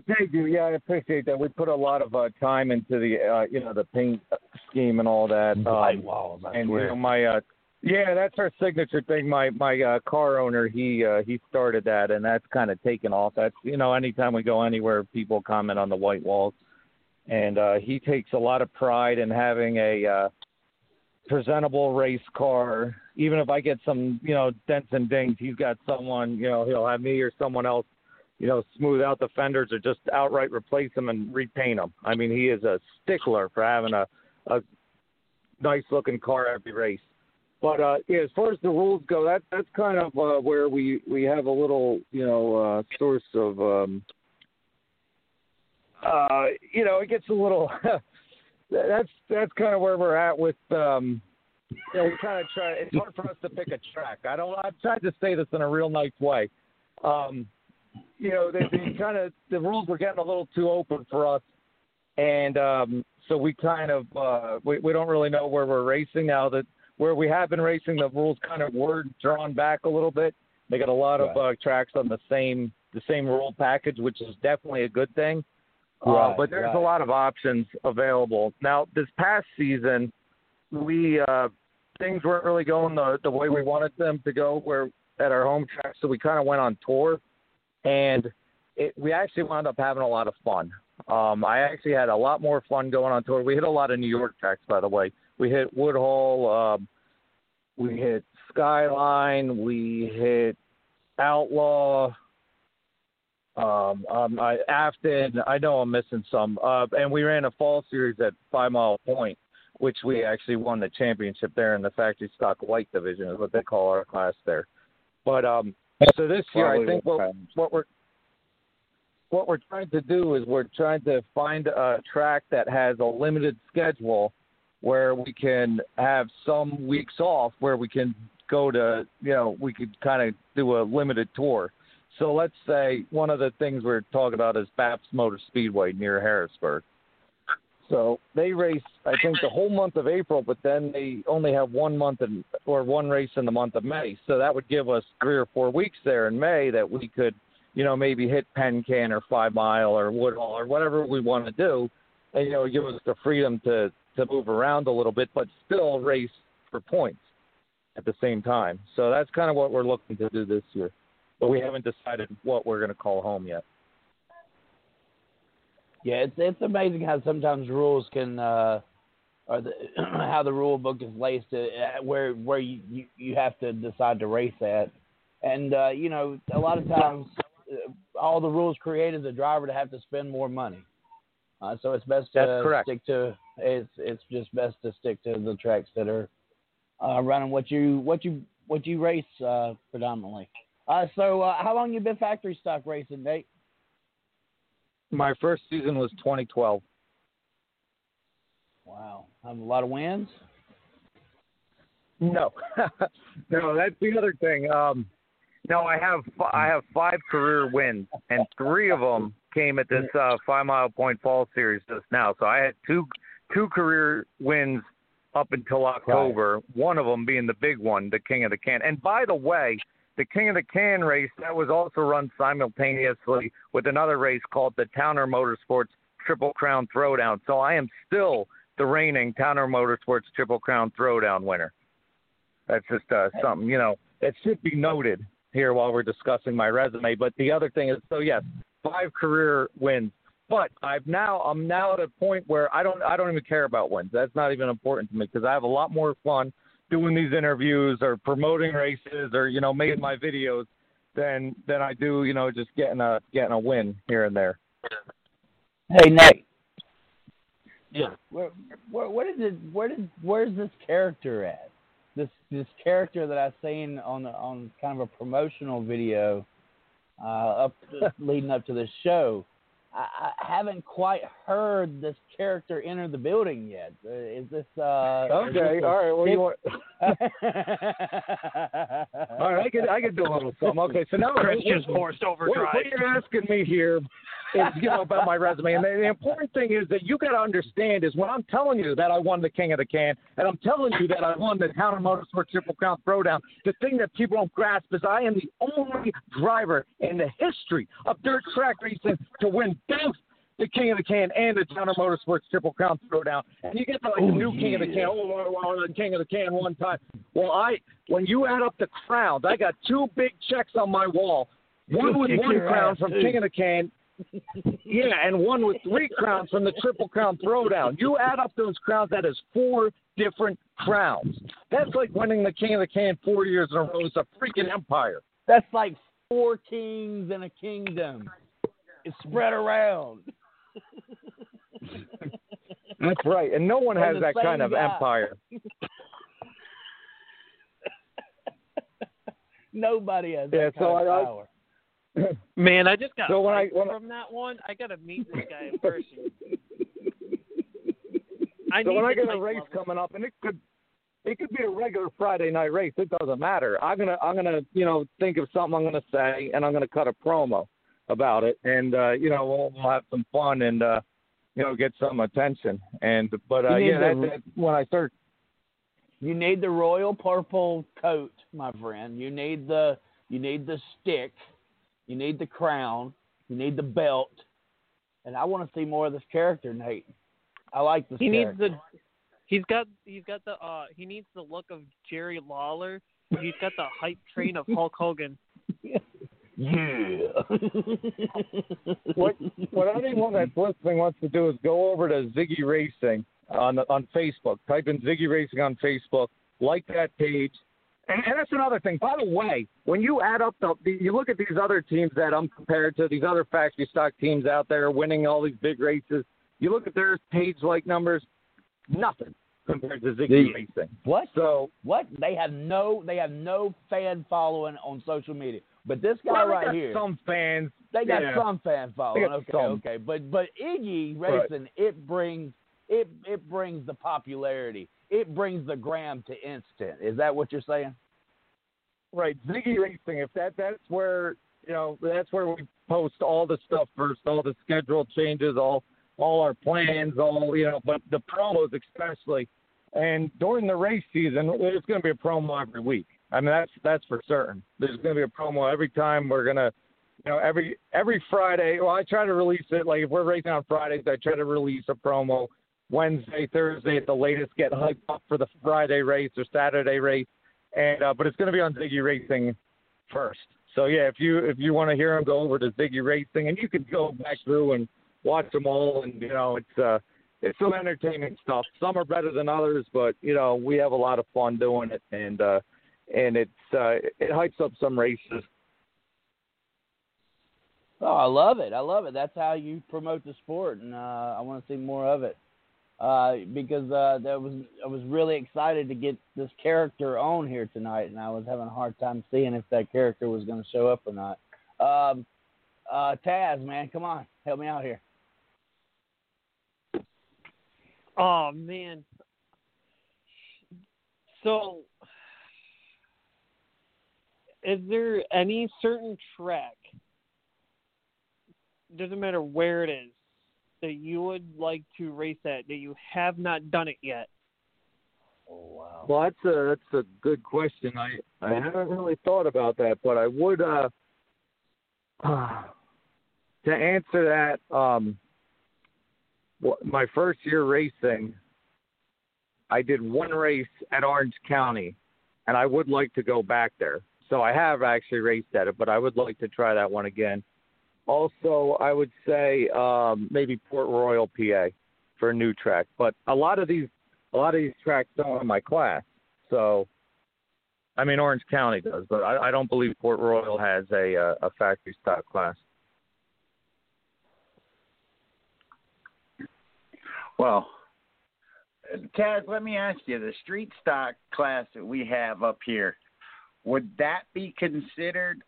Thank you. Yeah, I appreciate that. We put a lot of uh, time into the uh, you know the paint scheme and all that. White Um, walls, I and you know my uh yeah that's our signature thing my my uh car owner he uh he started that and that's kind of taken off that's you know anytime we go anywhere people comment on the white walls and uh he takes a lot of pride in having a uh presentable race car even if i get some you know dents and dings he's got someone you know he'll have me or someone else you know smooth out the fenders or just outright replace them and repaint them i mean he is a stickler for having a a nice looking car every race. But uh, yeah, as far as the rules go, that that's kind of uh, where we we have a little you know uh, source of um, uh, you know it gets a little that's that's kind of where we're at with um you know we kind of try it's hard for us to pick a track. I don't i've tried to say this in a real nice way. Um you know they, they kind of the rules were getting a little too open for us and um so we kind of uh we, we don't really know where we're racing now that where we have been racing the rules kind of were drawn back a little bit they got a lot of uh, tracks on the same the same rule package which is definitely a good thing uh, but there's right. a lot of options available. Now, this past season, we uh, things weren't really going the the way we wanted them to go. Where at our home track, so we kind of went on tour, and it, we actually wound up having a lot of fun. Um, I actually had a lot more fun going on tour. We hit a lot of New York tracks, by the way. We hit Woodhull, um, we hit Skyline, we hit Outlaw, um, um, I, Afton. I know I'm missing some. Uh, and we ran a fall series at Five Mile Point, which we actually won the championship there in the factory stock light division, is what they call our class there. But um, so this year, I think what what, we're what we're trying to do is we're trying to find a track that has a limited schedule where we can have some weeks off where we can go to you know we could kind of do a limited tour so let's say one of the things we're talking about is Baps Motor Speedway near Harrisburg. So they race, I think, the whole month of April, but then they only have one month in, or one race in the month of May. So that would give us three or four weeks there in May that we could, you know, maybe hit Penn Can or Five Mile or Woodhull or whatever we want to do, and you know, give us the freedom to to move around a little bit, but still race for points at the same time. So that's kind of what we're looking to do this year but we haven't decided what we're going to call home yet. Yeah, it's it's amazing how sometimes rules can, uh, or the, how the rule book is laced to uh, where where you, you you have to decide to race at, and uh, you know a lot of times uh, all the rules create the driver to have to spend more money. Uh, so it's best to That's correct. stick to it's it's just best to stick to the tracks that are uh, running what you what you what you race uh, predominantly. Uh, so uh, how long you been factory stock racing, Nate? My first season was 2012. Wow, have a lot of wins. No, no, that's the other thing. Um, no, I have I have five career wins, and three of them came at this uh, Five Mile Point Fall Series just now. So I had two two career wins up until October. One of them being the big one, the King of the Can. And by the way, the King of the Can race that was also run simultaneously with another race called the Towner Motorsports Triple Crown Throwdown. So I am still the reigning Towner Motorsports Triple Crown Throwdown winner. That's just uh, something you know that should be noted here while we're discussing my resume. But the other thing is, so yes, five career wins. But I've now I'm now at a point where I don't I don't even care about wins. That's not even important to me because I have a lot more fun doing these interviews or promoting races or you know making my videos than than I do you know just getting a getting a win here and there. Hey Nate. Yeah. Where, where, where did it, where did where's this character at? This this character that I've seen on on kind of a promotional video, uh, up leading up to this show. I, I haven't quite heard this character enter the building yet. Uh, is this uh? is Okay, this a- all right. Well, you want? All right, I could I could do a little something. Okay, so now Chris just what- forced what, overdrive. what you're asking me here is you know about my resume, and the, the important thing is that you got to understand is when I'm telling you that I won the King of the Can, and I'm telling you that I won the Counter Motorsport Triple Crown Throwdown. The thing that people don't grasp is I am the only driver in the history of dirt track racing to win both the King of the Can and the Counter Motorsports Triple Crown Throwdown. And you get the, like, the oh, new King of the Can. Oh, well, the King of the Can one time. Well, I when you add up the crowns, I got two big checks on my wall. One with one crown from too. King of the Can. yeah, and one with three crowns from the Triple Crown Throwdown. You add up those crowns, that is four different crowns. That's like winning the King of the Can four years in a row. It's a freaking empire. That's like four kings in a kingdom. It's spread around. That's right, and no one has that kind of guy. empire. Nobody has that Yeah, kind so of I- I- power. Man, I just got So when I- hyped when I- from that one. I gotta meet this guy in person. I so when I get a race level. coming up, and it could it could be a regular Friday night race. It doesn't matter. I'm gonna I'm gonna you know think of something I'm gonna say, and I'm gonna cut a promo about it, and uh, you know we'll, we'll have some fun and uh, you know get some attention. And but uh, yeah, the- that, when I start You need the royal purple coat, my friend. You need the you need the stick. You need the crown. You need the belt. And I want to see more of this character, Nate. I like this He needs the. He's got. He's got the. Uh. He needs the look of Jerry Lawler. He's got the hype train of Hulk Hogan. Yeah. what what anyone that's listening wants to do is go over to Ziggy Racing on on Facebook. Type in Ziggy Racing on Facebook. Like that page. And, and that's another thing. By the way, when you add up the, the you look at these other teams that I'm compared to, these other factory stock teams out there winning all these big races. You look at their page like numbers, nothing compared to Ziggy The- Racing. What? So What? They have no they have no fan following on social media. But this guy well, right got here, some fans. they got yeah. some fan following. Okay, some. okay. But but Ziggy Right. Racing, it brings it it brings the popularity. It brings the gram to instant. Is that what you're saying? Right, Ziggy Racing. If that that's where you know that's where we post all the stuff first, all the schedule changes, all all our plans, all you know, but the promos especially. And during the race season, there's going to be a promo every week. I mean, that's that's for certain. There's going to be a promo every time. We're gonna, you know, every every Friday. Well, I try to release it. Like if we're racing on Fridays, I try to release a promo Wednesday, Thursday at the latest. Get hyped up for the Friday race or Saturday race and uh, but it's going to be on Ziggy Racing first. So yeah, if you if you want to hear them, go over to Ziggy Racing, and you can go back through and watch them all. And you know, it's uh, it's some entertaining stuff. Some are better than others, but you know, we have a lot of fun doing it, and uh, and it's uh, it hypes up some races. Oh, I love it. I love it. That's how you promote the sport, and uh, I want to see more of it. Uh, because uh, that was I was really excited to get this character on here tonight, and I was having a hard time seeing if that character was going to show up or not. Um, uh, Taz, man, come on, help me out here. Oh man. So, is there any certain track? Doesn't matter where it is that you would like to race at that you have not done it yet. Oh wow. Well, that's a that's a good question. I I haven't really thought about that, but I would uh to answer that um well, my first year racing I did one race at Orange County and I would like to go back there. So I have actually raced at it, but I would like to try that one again. Also, I would say um maybe Port Royal, PA for a new track. But a lot of these a lot of these tracks don't have my class. So, I mean, Orange County does, but I, I don't believe Port Royal has a uh, a factory stock class. Well, Taz, let me ask you: the street stock class that we have up here, would that be considered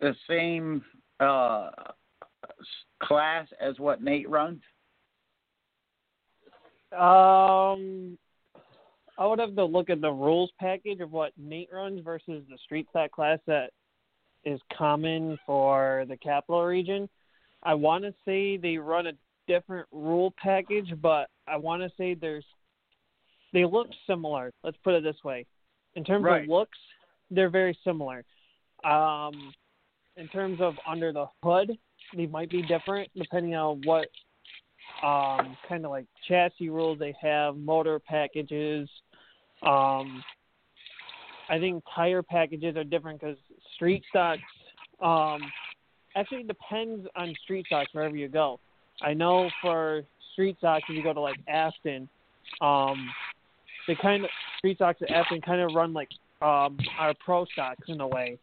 the same uh, class as what Nate runs? Um, I would have to look at the rules package of what Nate runs versus the street stock class that is common for the capital region. I want to say they run a different rule package, but I want to say there's they look similar. Let's put it this way: in terms Right. of looks, they're very similar. Um, in terms of under the hood, they might be different depending on what um, kind of like chassis rules they have, motor packages. Um, I think tire packages are different because street stocks. Um, actually, depends on street stocks wherever you go. I know for street stocks, if you go to like Afton, um, they kind of street stocks at Afton kind of run like um, our pro stocks in a way.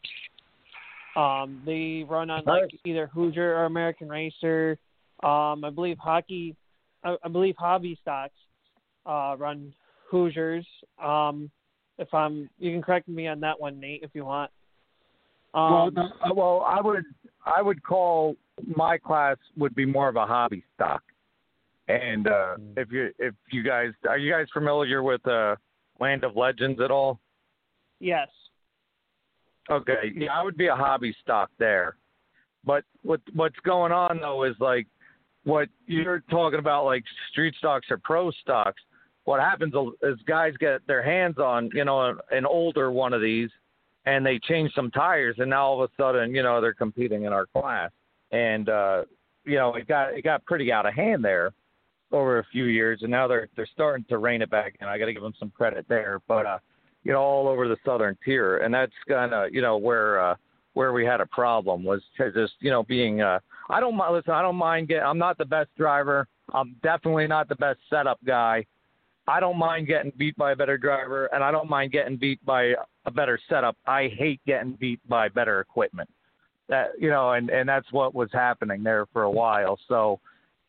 Um, they run on like either Hoosier or American Racer. Um, I believe hockey, I, I believe hobby stocks uh, run Hoosiers. Um, if I'm, you can correct me on that one, Nate, if you want. Um, well, no, uh, well, I would I would call my class would be more of a hobby stock. And uh, if you if you guys are you guys familiar with uh, Land of Legends at all? Yes. Okay, yeah, I would be a hobby stock there. But what what's going on though is like what you're talking about, like street stocks or pro stocks. What happens is guys get their hands on you know an older one of these, and they change some tires, and now all of a sudden you know they're competing in our class, and uh, you know it got it got pretty out of hand there over a few years, and now they're they're starting to rein it back in. I got to give them some credit there, but uh, you know, all over the southern tier, and that's kind of you know where uh, where we had a problem was just you know being. Uh, I don't mind. Listen, I don't mind getting. I'm not the best driver. I'm definitely not the best setup guy. I don't mind getting beat by a better driver, and I don't mind getting beat by a better setup. I hate getting beat by better equipment. That you know, and and that's what was happening there for a while. So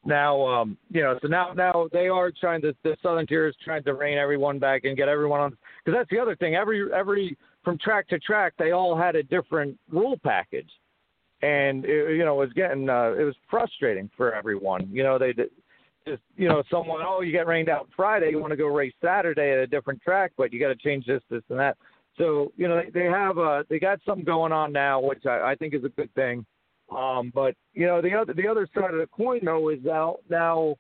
now um you know so now now they are trying to the southern tier is trying to rein everyone back and get everyone on because that's the other thing. Every every from track to track they all had a different rule package. And it, you know it was getting uh, it was frustrating for everyone. You know they just you know someone oh you get rained out friday you want to go race saturday at a different track but you got to change this this and that. So you know they, they have uh they got something going on now which i i think is a good thing um, but you know the other the other side of the coin though is now now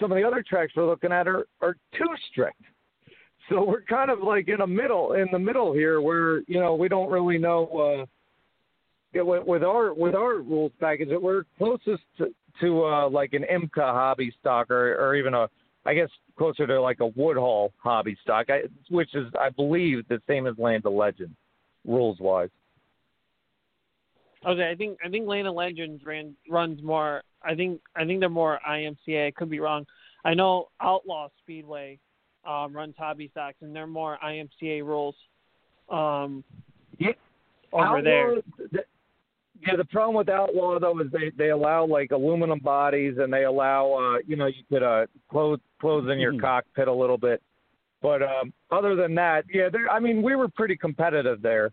some of the other tracks we're looking at are are too strict. So we're kind of like in a middle in the middle here where you know we don't really know. Uh, with, our with our rules package, that we're closest to, to uh, like an IMCA hobby stock or or even a I guess closer to like a Woodhull hobby stock, I, which is I believe the same as Land of Legend rules wise. Okay, I think I think Land of Legends ran runs more. I think I think they're more IMCA. I could be wrong. I know Outlaw Speedway um, runs hobby stocks, and they're more IMCA rules. Um, yeah, over Outlaw, there. The, yeah, the problem with Outlaw though is they they allow like aluminum bodies, and they allow uh, you know you could uh, close close in your Mhm. cockpit a little bit. But um, other than that, yeah, there. I mean, we were pretty competitive there.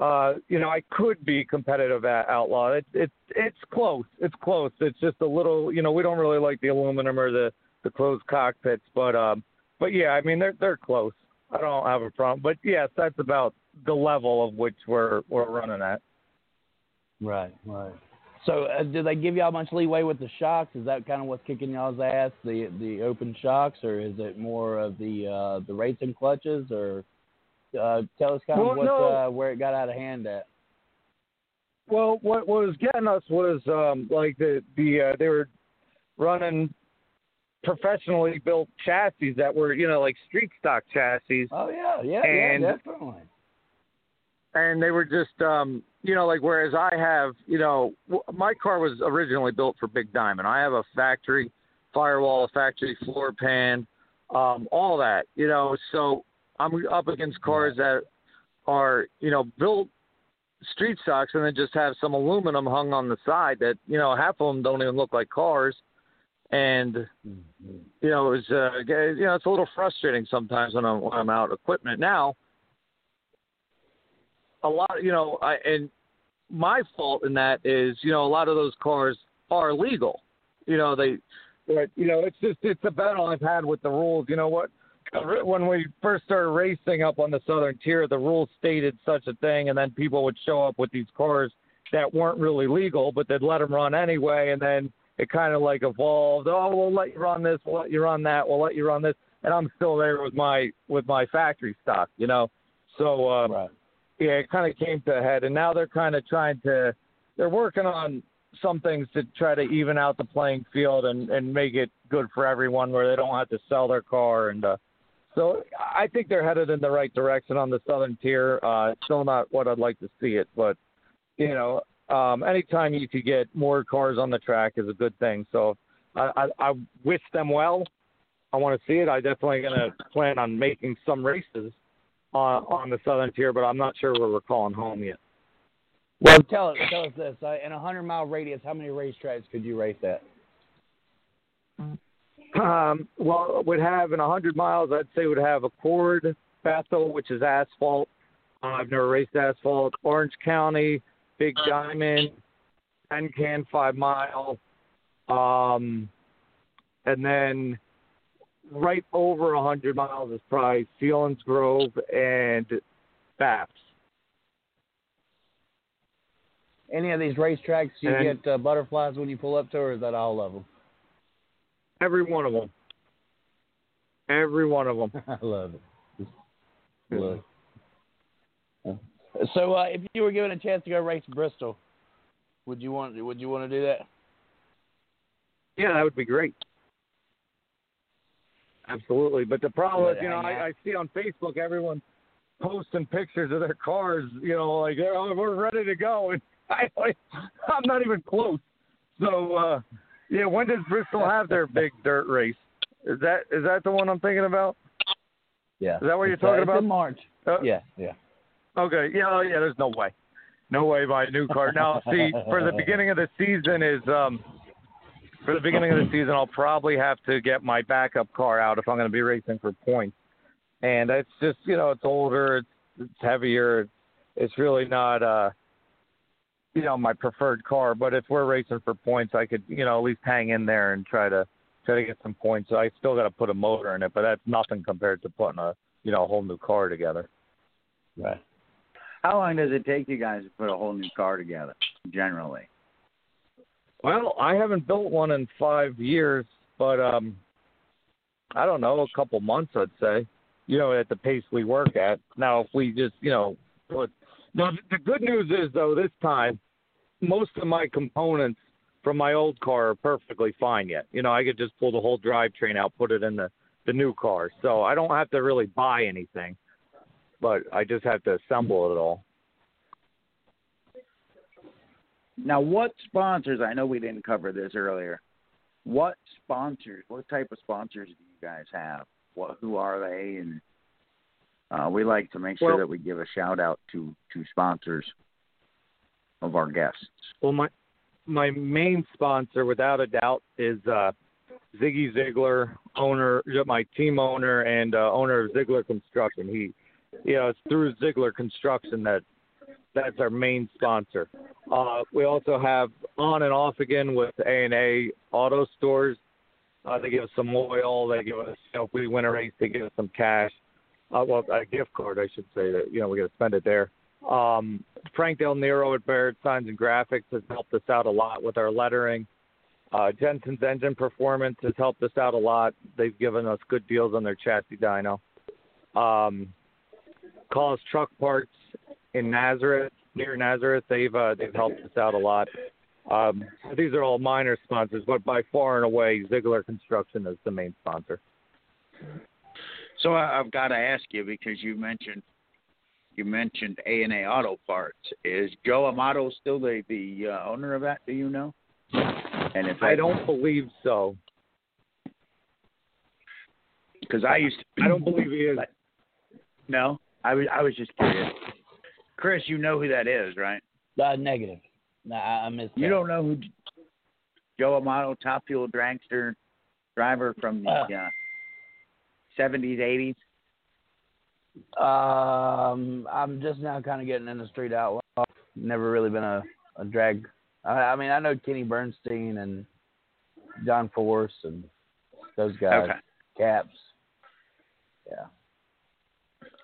Uh, you know, I could be competitive at Outlaw. It's it's it's close. It's close. It's just a little. You know, we don't really like the aluminum or the the closed cockpits, but um, but yeah, I mean they're they're close. I don't have a problem. But yes, that's about the level of which we're we're running at. Right, right. So, uh, do they give y'all much leeway with the shocks? Is that kind of what's kicking y'all's ass, the the open shocks, or is it more of the uh, the racing clutches? Or uh, tell us kind Well, of what no. uh, where it got out of hand at. Well, what was getting us was um, like the the uh, they were running professionally built chassis that were you know like street stock chassis, Oh yeah, yeah, And- yeah, definitely. and they were just um, you know like whereas I have you know w- my car was originally built for Big Diamond. I have a factory firewall, a factory floor pan, um, all that you know. So I'm up against cars that are you know built street stocks and then just have some aluminum hung on the side that you know half of them don't even look like cars. And you know it's uh you know it's a little frustrating sometimes when I'm when I'm out equipment. Now a lot you know I and my fault in that is you know a lot of those cars are legal. You know they but you know it's just it's a battle I've had with the rules. You know what when we first started racing up on the southern tier, the rules stated such a thing, and then people would show up with these cars that weren't really legal, but they'd let them run anyway, and then it kind of like evolved. Oh, we'll let you run this, we'll let you run that, we'll let you run this, and I'm still there with my with my factory stock, you know. So uh, Right. yeah, it kind of came to a head, and now they're kind of trying to they're working on some things to try to even out the playing field and and make it good for everyone, where they don't have to sell their car and. uh so I think they're headed in the right direction on the southern tier. Uh, still not what I'd like to see it, but you know, um, anytime you could get more cars on the track is a good thing. So I, I, I wish them well. I want to see it. I definitely going to plan on making some races on on the southern tier, but I'm not sure where we're calling home yet. Well, tell us tell us this. Uh, in a hundred mile radius, how many racetracks could you race at? Um, well, would have in 100 miles, I'd say would have a Cord, Bethel, which is asphalt. Uh, I've never raced asphalt. Orange County, Big Diamond, Can Five Mile. Um, and then right over a hundred miles is probably Selinsgrove and Baps. Any of these racetracks you And- get uh, butterflies when you pull up to, or is that all of them? Every one of them. Every one of them. I love it. So, uh, if you were given a chance to go race Bristol, would you want? Would you want to do that? Yeah, that would be great. Absolutely. But the problem Let is, you know. I, I see on Facebook everyone posting pictures of their cars, you know, like oh, we're ready to go, and I, I'm not even close. So, uh, yeah, when does Bristol have their big dirt race? Is that is that the one I'm thinking about? Yeah. Is that what you're It's, uh, talking it's about? in March. Uh, Yeah, yeah. Okay. Yeah. Oh, yeah. There's no way. No way buy a new car. Now, see, for the beginning of the season is um, for the beginning of the season, I'll probably have to get my backup car out if I'm going to be racing for points. And it's just, you know, it's older, it's, it's heavier, it's really not, uh, you know, my preferred car. But if we're racing for points, I could, you know, at least hang in there and try to try to get some points. I still got to put a motor in it, but that's nothing compared to putting a, you know, a whole new car together. Right. How long does it take you guys to put a whole new car together, generally? Well, I haven't built one in five years, but um, I don't know, a couple months, I'd say. You know, at the pace we work at. Now, if we just, you know, put. Now, the good news is though, this time, most of my components from my old car are perfectly fine yet. You know, I could just pull the whole drivetrain out, put it in the the new car, so I don't have to really buy anything, but I just have to assemble it all. Now, what sponsors? I know we didn't cover this earlier. What sponsors? What type of sponsors do you guys have? What? Who are they? And uh, we like to make sure Well- that we give a shout out to to sponsors of our guests. Well, my my main sponsor, without a doubt, is uh, Ziggy Ziegler, owner, my team owner, and uh, owner of Ziegler Construction. He, you know, it's through Ziegler Construction that that's our main sponsor. Uh, we also have on and off again with A and A Auto Stores. Uh, they give us some oil. They give us, you know, if we win a race, they give us some cash. Uh, well, a gift card, I should say. That you know, we got to spend it there. Um, Frank Del Nero at Barrett Signs and Graphics has helped us out a lot with our lettering. Uh, Jensen's Engine Performance has helped us out a lot. They've given us good deals on their chassis dyno. Um, Cause Truck Parts in Nazareth, near Nazareth, they've uh, they've helped us out a lot. Um, these are all minor sponsors, but by far and away, Ziegler Construction is the main sponsor. So I, I've got to ask you because you mentioned you mentioned A and A Auto Parts. Is Joe Amato still the the uh, owner of that? Do you know? And if I don't believe so. because I used to. I don't believe he is. No, I was I was just curious. Chris, you know who that is, right? Uh, negative. No, I, I missed You that. don't know who Joe Amato, top fuel dragster driver from the Uh. uh, 70s, 80s. Um, I'm just now kind of getting into street outlaw. Never really been a, a drag. I, I mean, I know Kenny Bernstein and John Force and those guys. Okay. Caps. Yeah.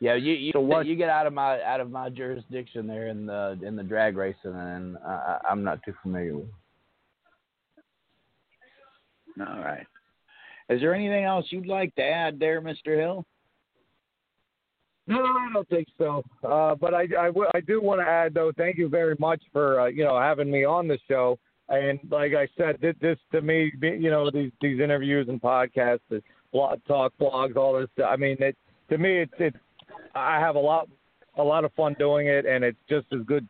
Yeah, you you So what- you get out of my out of my jurisdiction there in the in the drag racing, and I- I'm not too familiar with. All right. Is there anything else you'd like to add there, Mr. Hill? No, I don't think so. Uh, but I, I, w- I do want to add, though, thank you very much for uh, you know having me on the show. And like I said, this, this to me, you know, these these interviews and podcasts, the blog talk, blogs, all this. I mean, it to me, it's it's I have a lot a lot of fun doing it, and it's just as good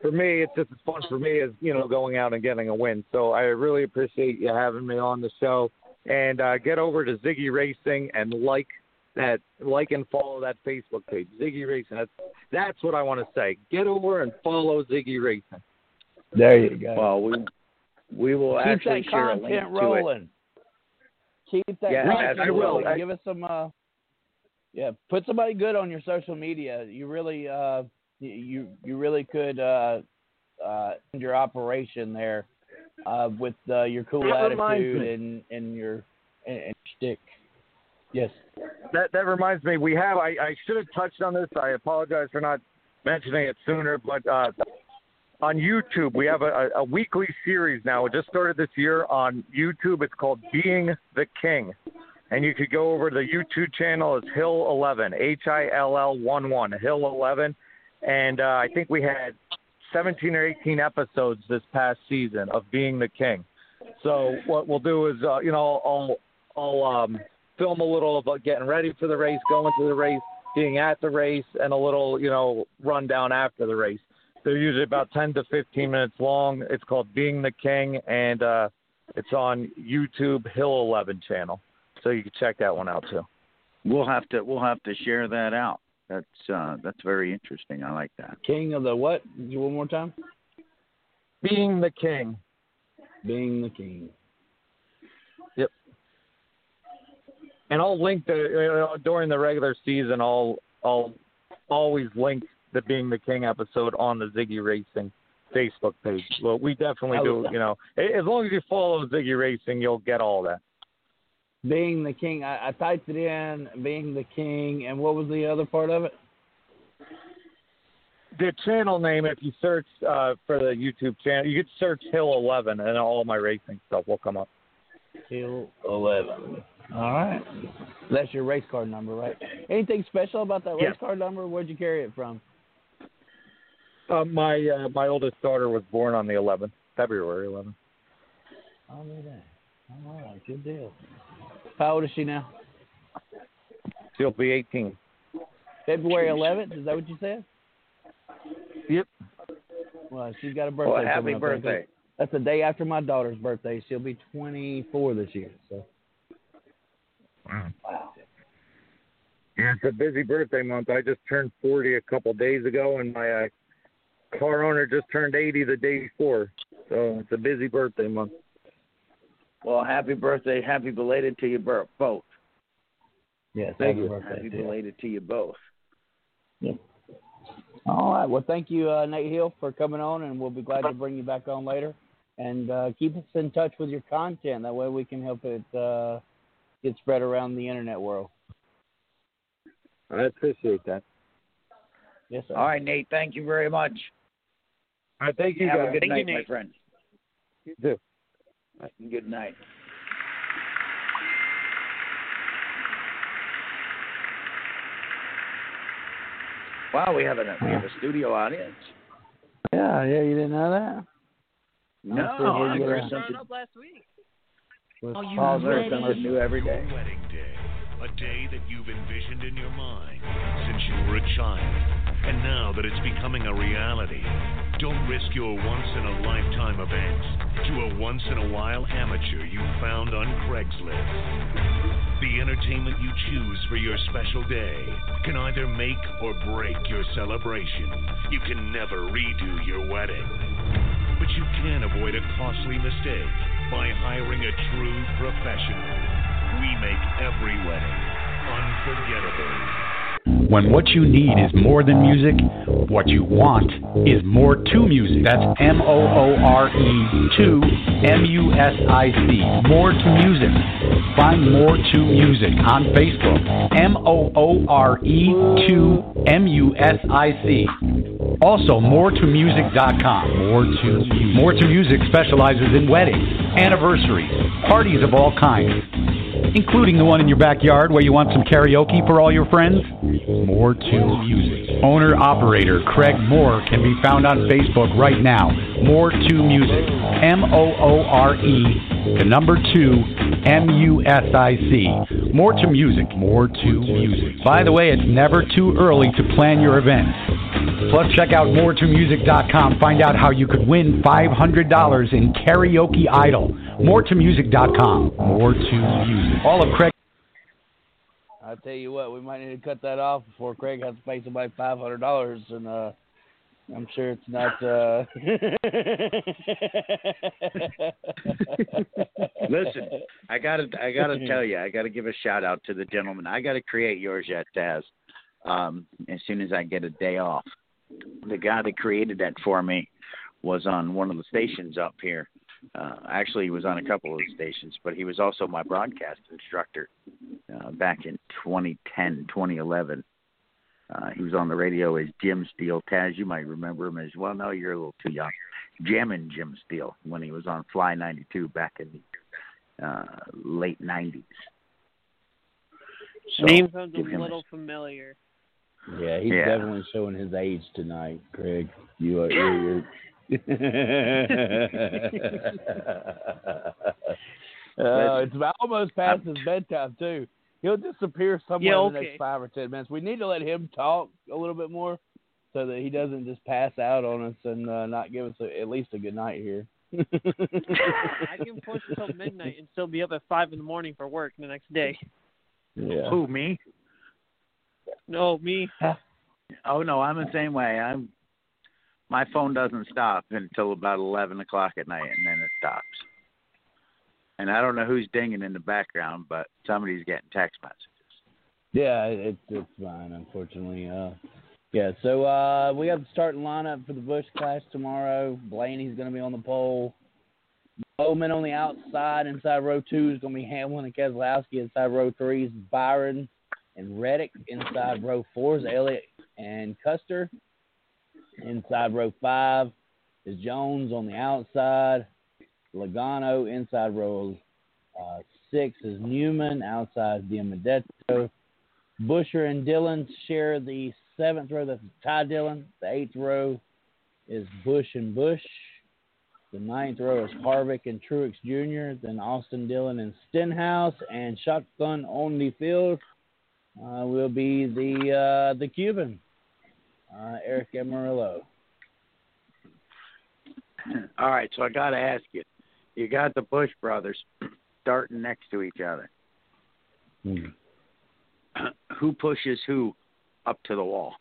for me. It's just as fun for me as you know going out and getting a win. So I really appreciate you having me on the show. And uh, get over to Ziggy Racing and like that like and follow that Facebook page, Ziggy Racing. That's that's what I want to say. Get over and follow Ziggy Racing. There you go. Well, we we will Keep actually that share a link content to it. rolling. Keep that Yeah, content I will. rolling. I- Give us some. Uh, yeah, put somebody good on your social media. You really, uh, you you really could uh, uh, end your operation there uh, with uh, your cool That attitude and and your and, and shtick. Yes. That that reminds me, we have. I, I should have touched on this. I apologize for not mentioning it sooner, but uh, on YouTube we have a, a, a weekly series now. It just started this year on YouTube. It's called Being the King, and you could go over to the YouTube channel. It's Hill Eleven, H I L L one one, Hill Eleven, and uh, I think we had 17 or 18 episodes this past season of Being the King. So what we'll do is, uh, you know, I'll I'll um, film a little about getting ready for the race, going to the race, being at the race, and a little, you know, rundown after the race. They're usually about 10 to 15 minutes long. It's called Being the King, and uh, it's on YouTube Hill 11 channel, so you can check that one out too. We'll have to we'll have to share that out. That's uh, that's very interesting. I like that. King of the what? One more time. Being the King. Being the king. Yep. And I'll link the uh, during the regular season. I'll I'll always link the Being the King episode on the Ziggy Racing Facebook page. Well, we definitely do. You know, as long as you follow Ziggy Racing, you'll get all that. Being the king. I, I typed it in. Being the king, and what was the other part of it? The channel name, if you search uh, for the YouTube channel, you could search Hill Eleven, and all my racing stuff will come up. Hill Eleven. All right. That's your race card number, right? Anything special about that race Yes. card number? Where'd you carry it from? Uh, my uh, my oldest daughter was born on the 11th, February 11th. Oh, that. All right, good deal. How old is she now? She'll be 18. February 11th. Is that what you said? Yep. Well, she's got a birthday. Well, happy birthday. That's the day after my daughter's birthday. She'll be 24 this year. So. Wow. Yeah, it's a busy birthday month. I just turned 40 a couple days ago, and my uh, car owner just turned 80 the day before. So it's a busy birthday month. Well, happy birthday, happy belated to you both. Yes. Thank happy you. birthday. Happy to you. belated to you both. Yeah. All right. Well, thank you, uh, Nate Hill, for coming on, and we'll be glad to bring you back on later. And uh, keep us in touch with your content. That way, we can help it uh, get spread around the internet world. I appreciate that. Yes, sir. All right, Nate. Thank you very much. All right, thank you Have guys. a good Thank you, night, my Nate. friend. You too. Good night. Wow, we have a we have a studio audience. Yeah, yeah. You didn't know that? No, I'll see if we I can get learn a- something. last week. With oh, Are you Paul's ready? Earth, something new every day. Wedding day, a day that you've envisioned in your mind since you were a child. And now that it's becoming a reality, don't risk your once in a lifetime event to a once in a while amateur you found on Craigslist. The entertainment you choose for your special day can either make or break your celebration. You can never redo your wedding. But you can avoid a costly mistake by hiring a true professional. We make every wedding unforgettable. When what you need is more than music, what you want is more to music. That's M O O R E 2 M U S I C. More to music. Find More to Music on Facebook. M O O R E 2 M U S I C. Also, moretomusic.com. More to Music. More to Music specializes in weddings, anniversaries, parties of all kinds including the one in your backyard where you want some karaoke for all your friends? More to Music. Owner operator Craig Moore can be found on Facebook right now. More to Music. M O O R E, the number two, M U S I C. More to Music. More to Music. By the way, it's never too early to plan your event. Plus, check out moretomusic.com. Find out how you could win $500 in Karaoke Idol. Moretomusic.com. More to Music. All of Craig. I'll tell you what, we might need to cut that off before Craig has to pay somebody five hundred dollars, and uh, I'm sure it's not. Uh... Listen, I gotta I gotta tell you, I gotta give a shout out to the gentleman. I gotta create yours yet, Taz. Um, as soon as I get a day off. The guy that created that for me was on one of the stations up here, Uh, actually, he was on a couple of stations, but he was also my broadcast instructor uh, back in 2010, 2011. Uh, he was on the radio as Jim Steele. Taz, you might remember him as well. No, you're a little too young. Jamming Jim Steele when he was on Fly 92 back in the uh, late 90s. So, Name sounds a give him little familiar. Yeah, he's Yeah. definitely showing his age tonight, Craig. You are. You're, you're... uh, it's almost past his bedtime too. He'll disappear somewhere Yeah, in the next five or ten minutes. We need to let him talk a little bit more, so that he doesn't just pass out on us and uh, not give us a, at least a good night here. I can push until midnight and still be up at five in the morning for work the next day. Yeah. Who me? No, me. Oh no, I'm the same way. I'm my phone doesn't stop until about eleven o'clock at night, and then it stops. And I don't know who's dinging in the background, but somebody's getting text messages. Yeah, it's it's fine, unfortunately. Uh, yeah, so uh, we have the starting lineup for the Busch Clash tomorrow. Blaney's going to be on the pole. Bowman on the outside. Inside row two is going to be Hamlin and Keselowski. Inside row three is Byron and Reddick. Inside row four is Elliott and Custer. Inside row five is Jones on the outside. Logano inside row uh, six is Newman. Outside is DiBenedetto. Buescher and Dillon share the seventh row. That's Ty Dillon. The eighth row is Busch and Busch. The ninth row is Harvick and Truex Jr. Then Austin Dillon and Stenhouse. And shotgun on the field uh, will be the uh, the Cuban, uh, Aric Almirola. All right, so I got to ask you. You got the Busch brothers starting next to each other. Who pushes who up to the wall?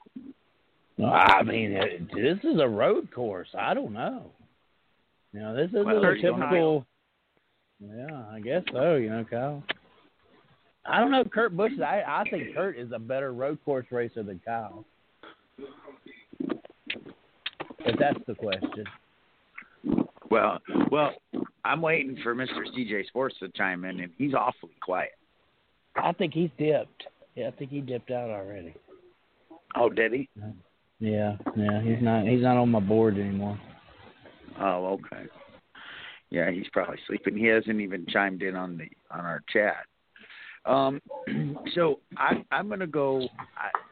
I mean, it, this is a road course. I don't know. You know, this isn't Well, a typical. Yeah, I guess so. You know, Kyle. I don't know, Kurt Busch. I I think Kurt is a better road course racer than Kyle. If that's the question. Well, well, I'm waiting for Mr. CJ Sports to chime in, and he's awfully quiet. I think he's dipped. Yeah, I think he dipped out already. Oh, did he? Yeah, yeah, he's not he's not on my board anymore. Oh, okay. Yeah, he's probably sleeping. He hasn't even chimed in on the on our chat. Um, so I, I'm going to go.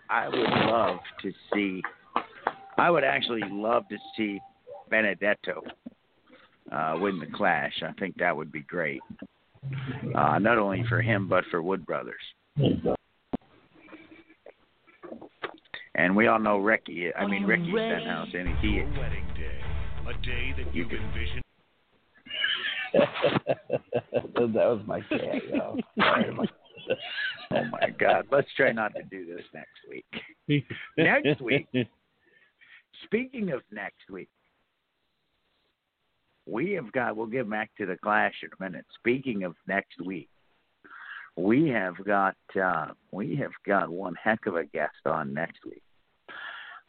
I, I would love to see. I would actually love to see Benedetto uh, win the Clash. I think that would be great. Uh, not only for him, but for Wood Brothers. And we all know Ricky. I mean, Ricky Stenhouse, and he Your wedding day, a day that you've envisioned. that was my cat, yo. Oh my God! Let's try not to do this next week. Next week. Speaking of next week, we have got. We'll get back to the Clash in a minute. Speaking of next week, we have got. Uh, we have got one heck of a guest on next week.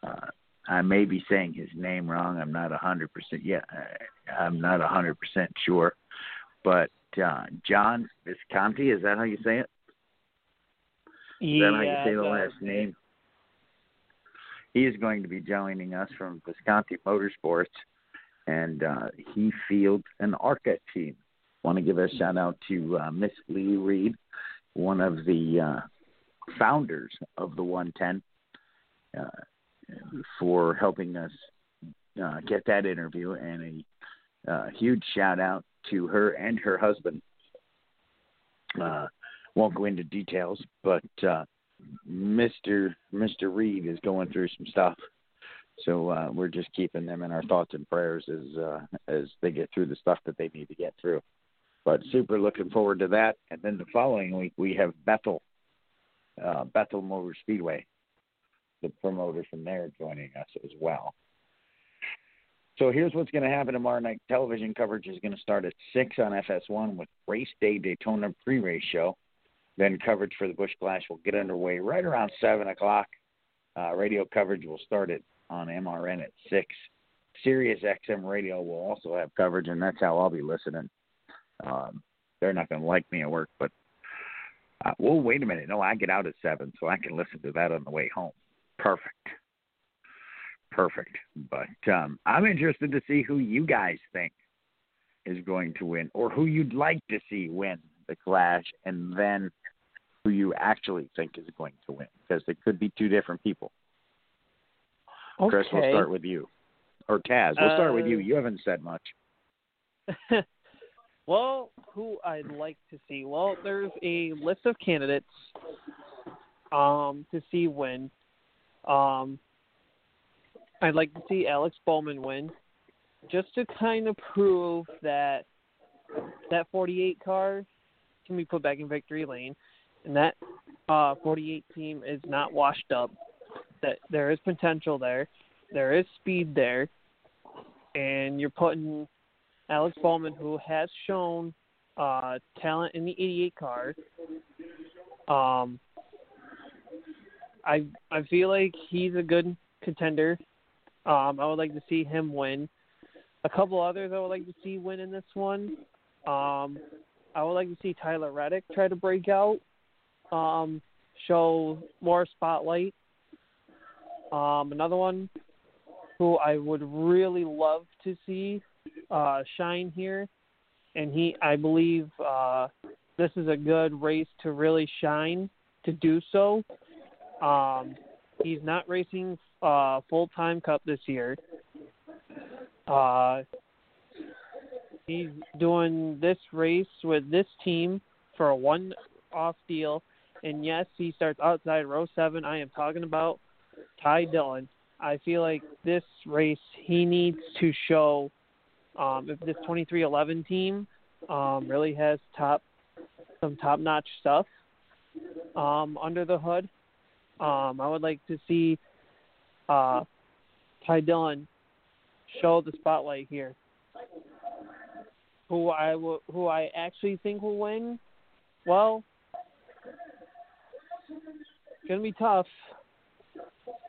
Uh, I may be saying his name wrong. I'm not a hundred percent. Yeah, uh, I'm not a hundred percent sure. But uh, John Visconti, is that how you say it? Is that how you say the last name? He is going to be joining us from Visconti Motorsports, and uh, he fields an ARCA team. Want to give a shout out to uh, Miss Lee Reed, one of the uh, founders of the 110, uh, for helping us uh, get that interview, and a uh, huge shout out to her and her husband. Won't go into details, but Mr. Mr. Reed is going through some stuff, so uh, we're just keeping them in our thoughts and prayers as uh, as they get through the stuff that they need to get through. But super looking forward to that. And then the following week we have Bethel, uh, Bethel Motor Speedway, the promoter from there joining us as well. So here's what's going to happen tomorrow night. Television coverage is going to start at six on FS1 with Race Day Daytona pre-race show. Then coverage for the Busch Clash will get underway right around seven o'clock. Uh, radio coverage will start it on MRN at six. Sirius XM radio will also have coverage, and that's how I'll be listening. Um, they're not going to like me at work, but uh, well, wait a minute. No, I get out at seven, so I can listen to that on the way home. Perfect, perfect. But um, I'm interested to see who you guys think is going to win, or who you'd like to see win the Clash, and then who you actually think is going to win, because it could be two different people. Okay. Chris, we'll start with you. Or Taz, we'll start with you. Uh, You haven't said much. well, who I'd like to see. Well, there's a list of candidates um, to see win. Um, I'd like to see Alex Bowman win, just to kind of prove that that 48 car can be put back in victory lane, and that uh, 48 team is not washed up. That there is potential there, there is speed there, and you're putting Alex Bowman, who has shown uh, talent in the 88 car. Um, I I feel like he's a good contender. Um, I would like to see him win. A couple others I would like to see win in this one. Um, I would like to see Tyler Reddick try to break out, um, show more spotlight. Um, another one who I would really love to see uh, shine here, and he, I believe, uh, this is a good race to really shine to do so. Um, he's not racing uh, full time cup this year. Uh, he's doing this race with this team for a one off deal. And yes, he starts outside row seven. I am talking about Ty Dillon. I feel like this race he needs to show um, if this 2311 team um, really has top some top notch stuff um, under the hood. Um, I would like to see uh, Ty Dillon show the spotlight here. Who I who I actually think will win? Well, it's gonna be tough.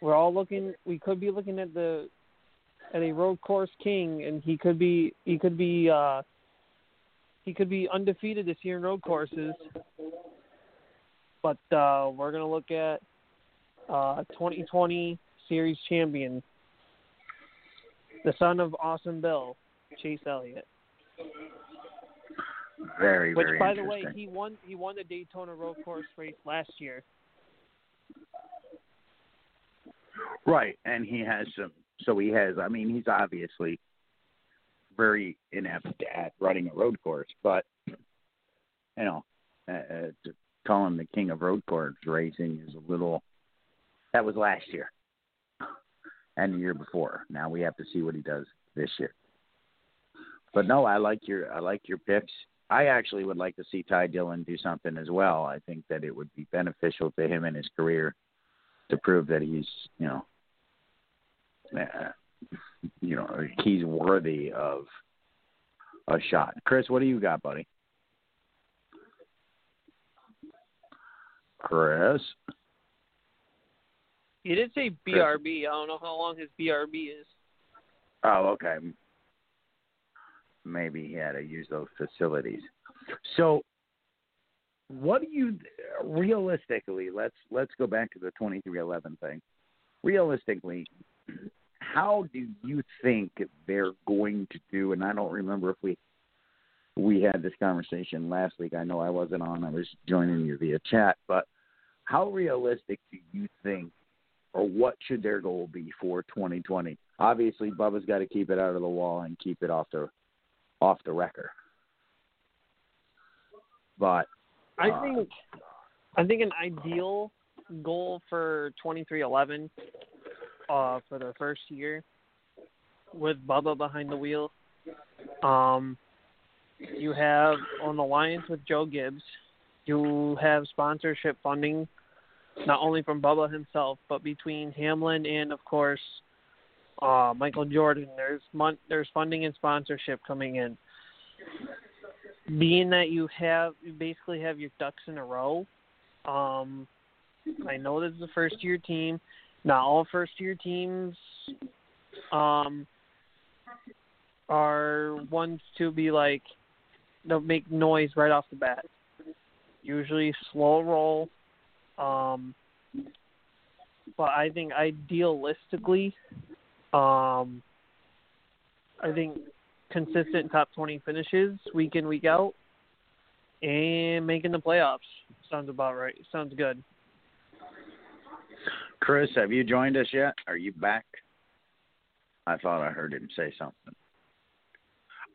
We're all looking. We could be looking at the at a road course king, and he could be he could be uh, he could be undefeated this year in road courses. But uh, we're gonna look at uh, 2020 series champion, the son of Awesome Bill, Chase Elliott. Very, Which, very by the way, he won he won the Daytona road course race last year. Right, and he has some. So he has. I mean, he's obviously very inept at running a road course, but you know, uh, uh, to call him the king of road course racing is a little. That was last year, and the year before. Now we have to see what he does this year. But no, I like your I like your picks. I actually would like to see Ty Dillon do something as well. I think that it would be beneficial to him in his career to prove that he's you know uh, you know he's worthy of a shot. Chris, what do you got, buddy? Chris, He did say BRB. I don't know how long his BRB is. oh okay, maybe he had to use those facilities. So, what do you realistically? Let's let's go back to the twenty three eleven thing. Realistically, how do you think they're going to do? And I don't remember if we we had this conversation last week. I know I wasn't on. I was joining you via chat. But how realistic do you think, or what should their goal be for 2020? Obviously, Bubba's got to keep it out of the wall and keep it off the off the record. But I Uh, think I think an ideal goal for 2311 uh, for the first year with Bubba behind the wheel. Um, you have an alliance with Joe Gibbs. You have sponsorship funding, not only from Bubba himself, but between Hamlin and, of course, uh, Michael Jordan. There's mon- there's funding and sponsorship coming in. Being that you have you basically have your ducks in a row. Um, I know this is a first year team. Not all first year teams um, are ones to be like they'll make noise right off the bat. Usually slow roll. Um, but I think idealistically, um, I think consistent top 20 finishes week in, week out, and making the playoffs. Sounds about right. Sounds good. Chris, have you joined us yet? Are you back? I thought I heard him say something.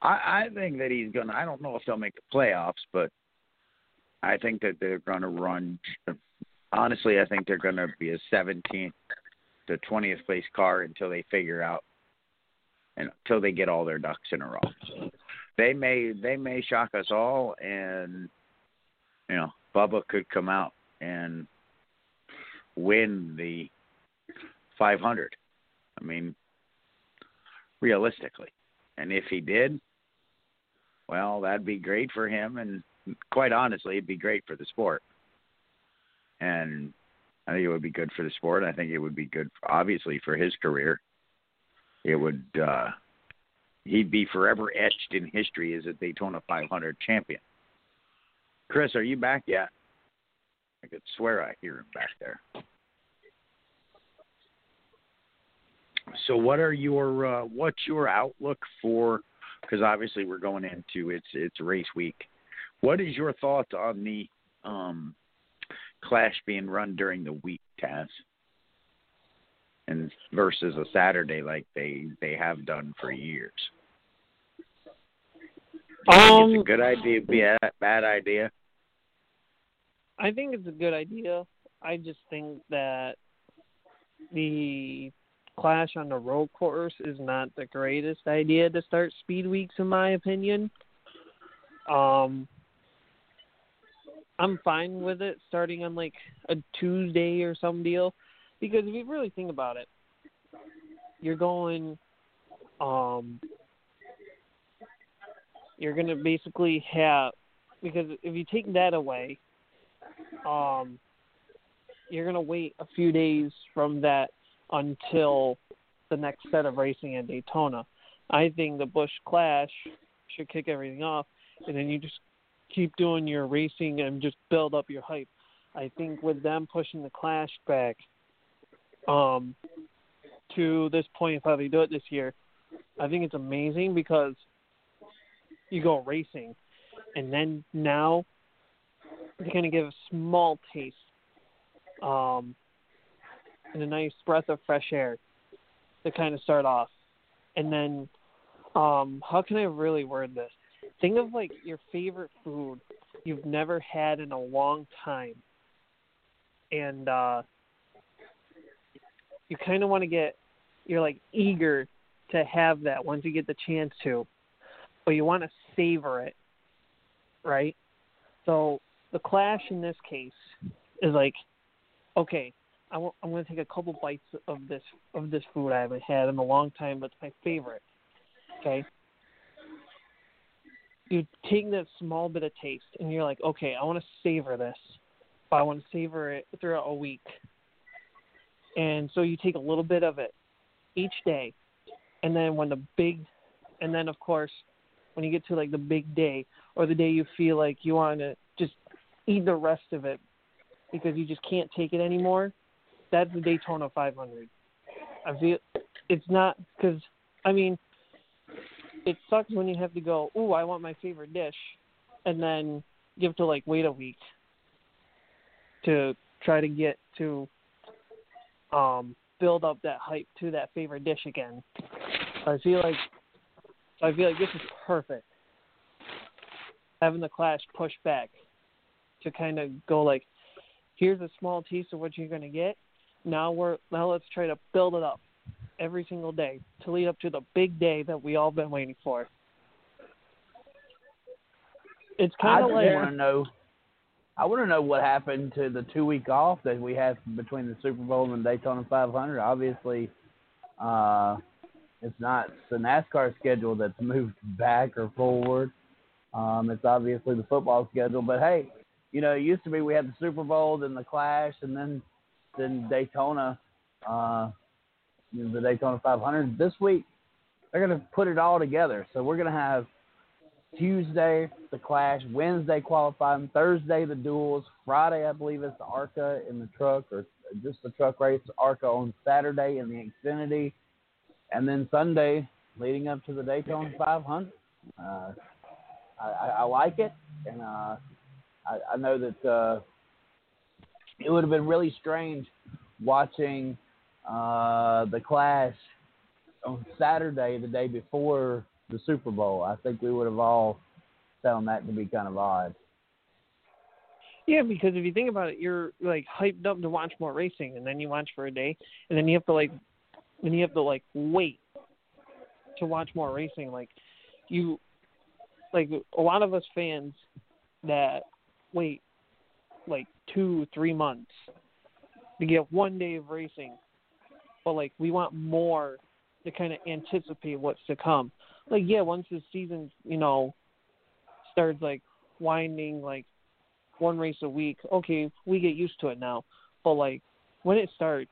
I, I think that he's gonna. I don't know if they'll make the playoffs, but I think that they're gonna run. Honestly, I think they're gonna be a 17th to 20th place car until they figure out and until they get all their ducks in a row. They may they may shock us all, and you know Bubba could come out and win the 500. I mean, realistically, and if he did, well, that'd be great for him, and quite honestly, it'd be great for the sport. And I think it would be good for the sport. I think it would be good, obviously, for his career. It would. uh He'd be forever etched in history as a Daytona 500 champion. Chris, are you back yet? I could swear I hear him back there. So, what are your uh, what's your outlook for? Because obviously we're going into it's it's race week. What is your thoughts on the um, clash being run during the week, Taz? And versus a Saturday like they they have done for years. Um, it's a good idea, be a bad idea. I think it's a good idea. I just think that the clash on the road course is not the greatest idea to start speed weeks in my opinion. Um I'm fine with it starting on like a Tuesday or some deal because if you really think about it, you're going um you're to basically have because if you take that away um you're to wait a few days from that until the next set of racing at Daytona. I think the Busch Clash should kick everything off, and then you just keep doing your racing and just build up your hype. I think with them pushing the Clash back um, to this point, if they do it this year, I think it's amazing because you go racing, and then now they're going to give a small taste um, and a nice breath of fresh air to kind of start off. And then, um, how can I really word this? Think of like your favorite food you've never had in a long time. And uh, you kind of want to get, you're like eager to have that once you get the chance to, but you want to savor it, right? So the clash in this case is like, okay, I w- I'm going to take a couple bites of this of this food I haven't had in a long time, but it's my favorite. Okay. You take that small bit of taste, and you're like, okay, I want to savor this, but I want to savor it throughout a week. And so you take a little bit of it each day, and then when the big, and then of course, when you get to like the big day or the day you feel like you want to just eat the rest of it because you just can't take it anymore, that's the Daytona 500. I feel it's not because I mean it sucks when you have to go. Ooh, I want my favorite dish, and then you have to like wait a week to try to get to um build up that hype to that favorite dish again. I feel like I feel like this is perfect. Having the clash push back to kind of go like, here's a small taste of what you're gonna get, now we're now let's try to build it up every single day to lead up to the big day that we all been waiting for. It's kind of like I want to know. I want to know what happened to the two week off that we had between the Super Bowl and Daytona 500. Obviously, uh, it's not the NASCAR schedule that's moved back or forward. Um, it's obviously the football schedule. But hey, you know, it used to be we had the Super Bowl, then the Clash, and then then Daytona, uh, the Daytona 500. This week, they're gonna put it all together. So we're gonna have Tuesday the Clash, Wednesday qualifying, Thursday the duels, Friday I believe it's the ARCA in the truck or just the truck race, ARCA on Saturday in the Xfinity, and then Sunday leading up to the Daytona 500. Uh, I, I, like it, and uh, I, I know that uh, it would have been really strange watching uh, the Clash on Saturday, the day before the Super Bowl. I think we would have all found that to be kind of odd. Yeah, because if you think about it, you're like hyped up to watch more racing, and then you watch for a day, and then you have to like, and you have to like wait to watch more racing. Like, you, like a lot of us fans that wait like two, three months to get one day of racing, but like we want more to kind of anticipate what's to come. Like yeah, once the season you know starts like winding like one race a week, okay, we get used to it now. But like when it starts,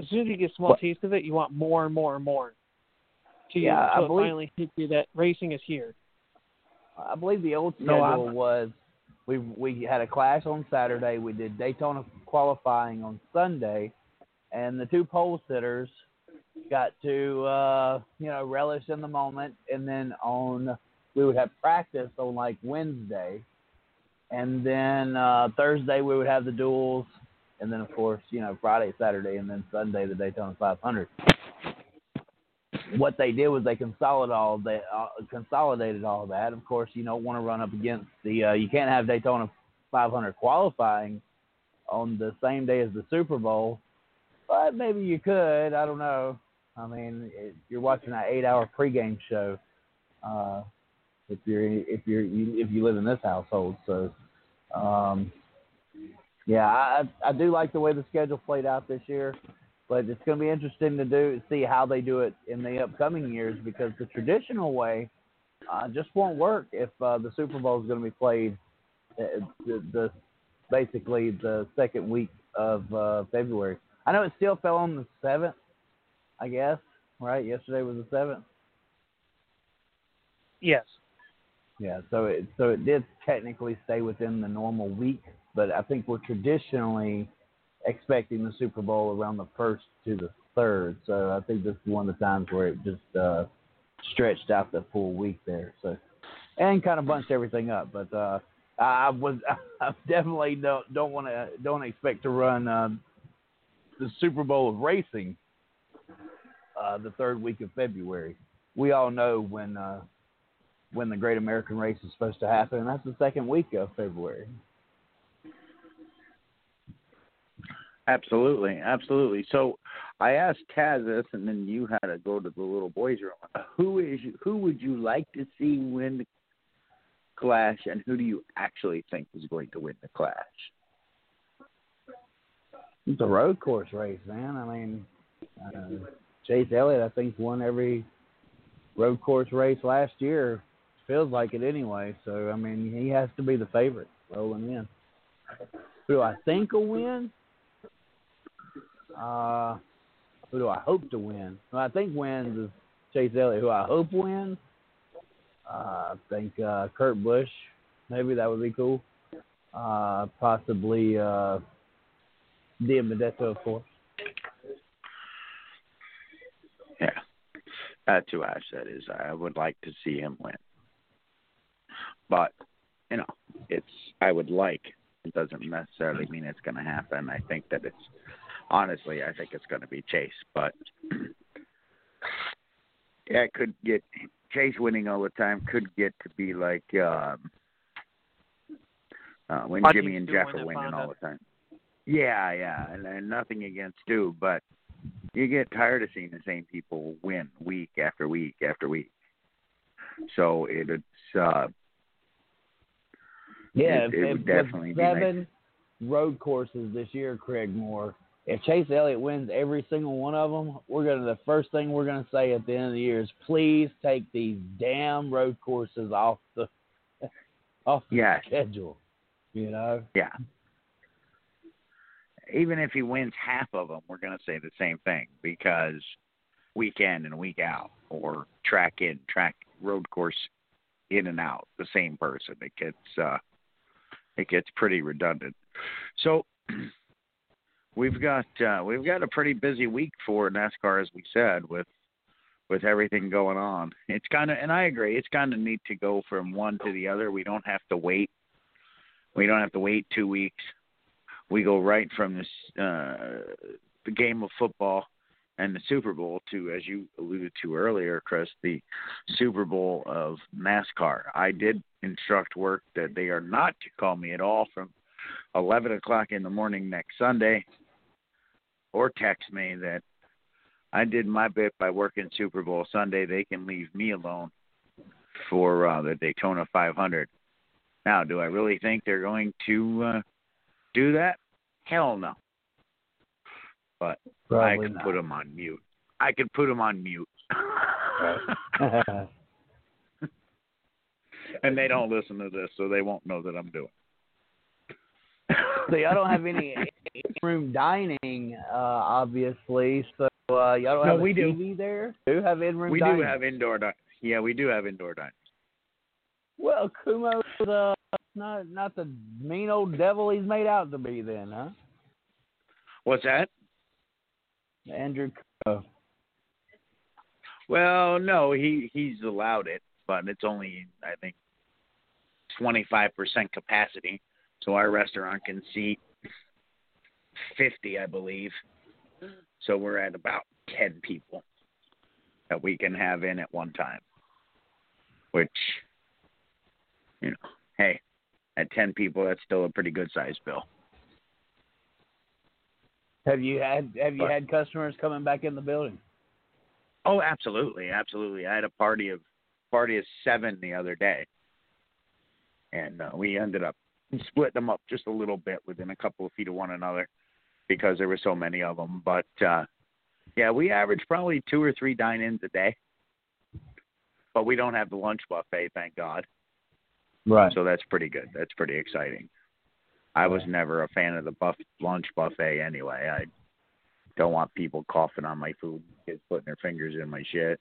as soon as you get a small what? taste of it, you want more and more and more. To yeah, I believe, finally hit you that racing is here. I believe the old schedule no, was we we had a clash on Saturday. We did Daytona qualifying on Sunday, and the two pole sitters got to uh, you know relish in the moment. And then on we would have practice on like Wednesday, and then uh, Thursday we would have the duels, and then of course you know Friday, Saturday, and then Sunday the Daytona 500 what they did was they consolidated all that, uh, consolidated all that. Of course, you don't want to run up against the. Uh, you can't have Daytona 500 qualifying on the same day as the Super Bowl, but maybe you could. I don't know. I mean, it, you're watching that eight-hour pregame show. Uh, if you're if you're you, if you live in this household, so um, yeah, I I do like the way the schedule played out this year but it's going to be interesting to do see how they do it in the upcoming years because the traditional way uh, just won't work if uh, the Super Bowl is going to be played uh, the, the basically the second week of uh, February. I know it still fell on the seventh, I guess. Right? Yesterday was the seventh. Yes. Yeah. So it so it did technically stay within the normal week, but I think we're traditionally expecting the Super Bowl around the first to the third. So I think this is one of the times where it just uh, stretched out the full week there. So and kind of bunched everything up. But uh, I was I definitely don't don't want to don't expect to run uh, the Super Bowl of racing uh, the third week of February. We all know when uh, when the Great American Race is supposed to happen, and that's the second week of February. Absolutely, absolutely. So I asked Taz this, and then you had to go to the little boys' room. Who is who would you like to see win the Clash, and who do you actually think is going to win the Clash? It's a road course race, man. I mean, uh, Chase Elliott, I think, won every road course race last year. Feels like it anyway. So I mean, he has to be the favorite rolling in. Who I think will win? Uh, who do I hope to win? Well, I think wins is Chase Elliott. Who I hope wins, uh, I think uh, Kurt Busch. Maybe that would be cool. Uh, possibly uh, DiBenedetto, of course. Yeah, that's who I said is I would like to see him win. But you know, it's I would like. It doesn't necessarily mean it's going to happen. I think that it's honestly, I think it's going to be Chase. But yeah, it could get Chase winning all the time. Could get to be like um, uh, when Jimmy and Jeff are winning all the time. Yeah, yeah, and, and nothing against Stu, but you get tired of seeing the same people win week after week after week. So it, it's uh, yeah, it, it would definitely seven nice. road courses this year, Craig Moore if Chase Elliott wins every single one of them, we're gonna the first thing we're gonna say at the end of the year is please take these damn road courses off the off the yes. schedule. You know? Yeah. Even if he wins half of them, we're gonna say the same thing because week in and week out, or track in, track road course in and out, the same person. It gets uh, it gets pretty redundant. So we've got uh, we've got a pretty busy week for NASCAR, as we said, with with everything going on. It's kind of, and I agree, it's kind of neat to go from one to the other. We don't have to wait. We don't have to wait two weeks. We go right from this uh, the game of football and the Super Bowl to, as you alluded to earlier, Chris, the Super Bowl of NASCAR. I did instruct work that they are not to call me at all from 11 o'clock in the morning next Sunday or text me that I did my bit by working Super Bowl Sunday. They can leave me alone for uh, the Daytona 500. Now, do I really think they're going to uh, do that? Hell no. But Probably I can not. put them on mute. I can put them on mute. and they don't listen to this, so they won't know that I'm doing. So y'all don't have any in-room dining, uh, obviously. So uh, y'all don't No, have a we do. TV there. Do have in-room We dining? do have indoor dining. Yeah, we do have indoor dining. Well, Cuomo's uh, not not the mean old devil he's made out to be, then, huh? What's that? Andrew Cuomo. Well, no, he he's allowed it, but it's only I think twenty five percent capacity. So our restaurant can seat fifty, I believe. So we're at about ten people that we can have in at one time. Which you know, hey, at ten people that's still a pretty good size bill. Have you had Have you But- had customers coming back in the building? Oh, absolutely, absolutely. I had a party of party of seven the other day, and uh, we ended up splitting them up just a little bit within a couple of feet of one another because there were so many of them. But uh, yeah, we average probably two or three dine-ins a day, but we don't have the lunch buffet, thank God. Right. So that's pretty good. That's pretty exciting. I was never a fan of the buff lunch buffet anyway. I don't want people coughing on my food, kids putting their fingers in my shit.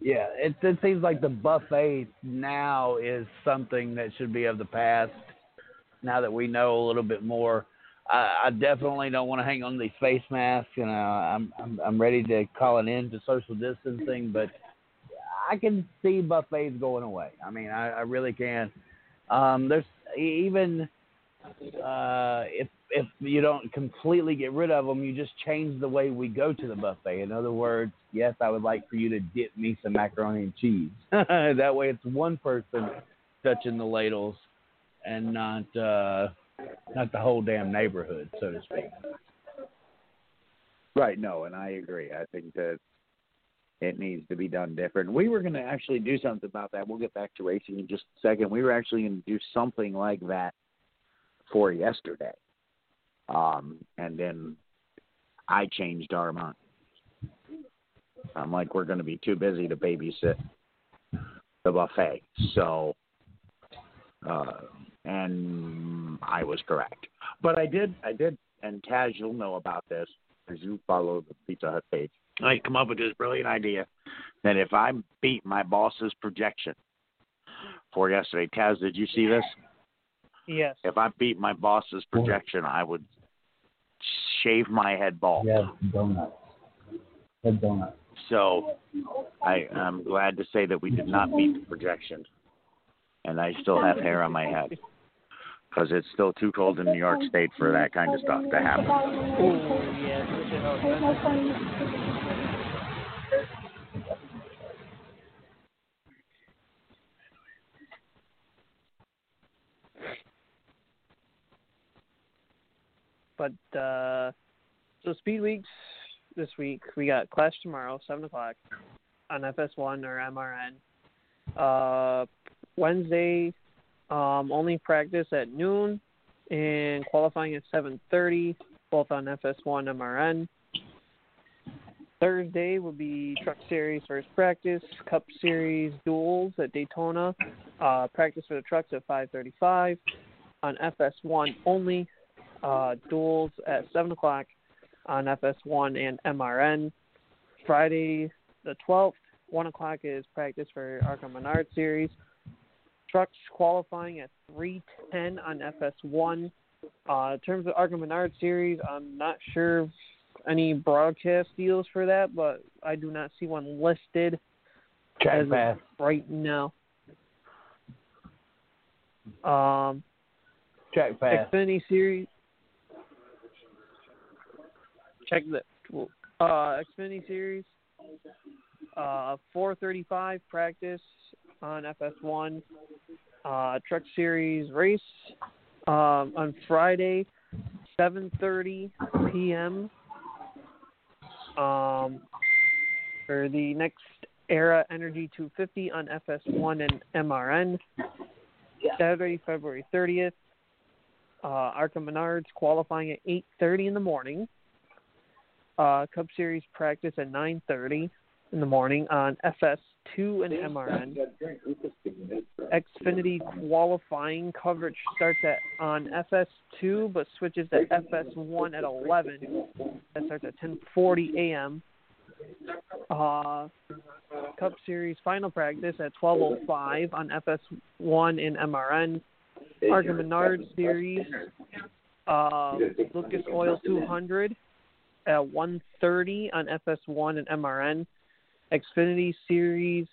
Yeah, it it seems like the buffet now is something that should be of the past. Now that we know a little bit more, I, I definitely don't want to hang on these face masks. You know, I'm I'm I'm ready to call an end to social distancing, but I can see buffets going away. I mean, I, I really can. Um, there's even uh, if if you don't completely get rid of them, you just change the way we go to the buffet. In other words, yes, I would like for you to dip me some macaroni and cheese. that way, it's one person touching the ladles, and not uh, not the whole damn neighborhood, so to speak. Right. No, and I agree. I think that it needs to be done different. We were going to actually do something about that. We'll get back to racing in just a second. We were actually going to do something like that for yesterday, um, and then I changed our mind. I'm like, we're going to be too busy to babysit the buffet. So, uh, and I was correct. But I did, I did, and Taz, you'll know about this because you follow the Pizza Hut page. I come up with this brilliant idea that if I beat my boss's projection for yesterday, Taz, did you see this? Yes. If I beat my boss's projection, I would shave my head bald. Yeah, donut. Head donut. So I, I'm glad to say that we did not beat the projection, and I still have hair on my head because it's still too cold in New York State for that kind of stuff to happen. But uh, so speed weeks this week we got Clash tomorrow, seven o'clock on FS1 or MRN. Uh, Wednesday, um, only practice at noon and qualifying at 7:30, both on FS1 and MRN. Thursday will be Truck Series first practice, Cup Series duels at Daytona. Uh, practice for the trucks at 5:35 on FS1 only. Uh, duels at 7 o'clock on FS1 and MRN. Friday the 12th. One o'clock is practice for ARCA Menard Series. Trucks qualifying at 310 on FS1. Uh, in terms of ARCA Menard Series, I'm not sure any broadcast deals for that, but I do not see one listed as of right now. Um, Track pass. Xfinity Series. Check the uh, Xfinity Series. Uh, 4:35 practice on FS1. Uh, Truck Series race um, on Friday, 7:30 p.m. Um, for the next Era Energy 250 on FS1 and MRN. Saturday, February 30th. Uh, Arca Menards qualifying at 8:30 in the morning. Uh, Cup Series practice at 9:30 in the morning on FS2 and MRN. Xfinity qualifying coverage starts at on FS2 but switches to FS1 at 11. That starts at 10:40 a.m. Uh, Cup Series final practice at 12:05 on FS1 and MRN. Arca Menard Series, uh, Lucas Oil 200 at 1:30 on FS1 and MRN. Xfinity Series,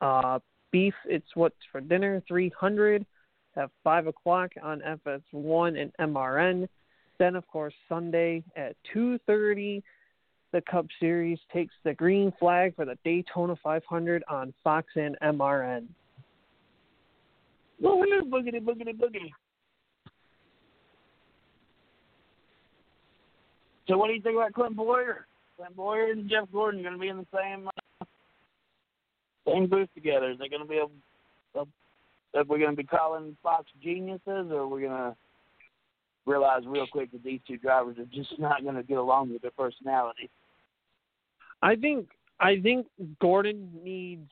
uh, Beef It's What's for Dinner 300 at 5 o'clock on FS1 and MRN. Then, of course, Sunday at 2:30, the Cup Series takes the green flag for the Daytona 500 on Fox and MRN. Boogity, boogity, boogity, boogity. So, what do you think about Clint Bowyer? Clint Bowyer and Jeff Gordon going to be in the same uh, same booth together? Is they going to be a, a are we going to be calling Fox geniuses, or we're going to realize real quick that these two drivers are just not going to get along with their personality? I think I think Gordon needs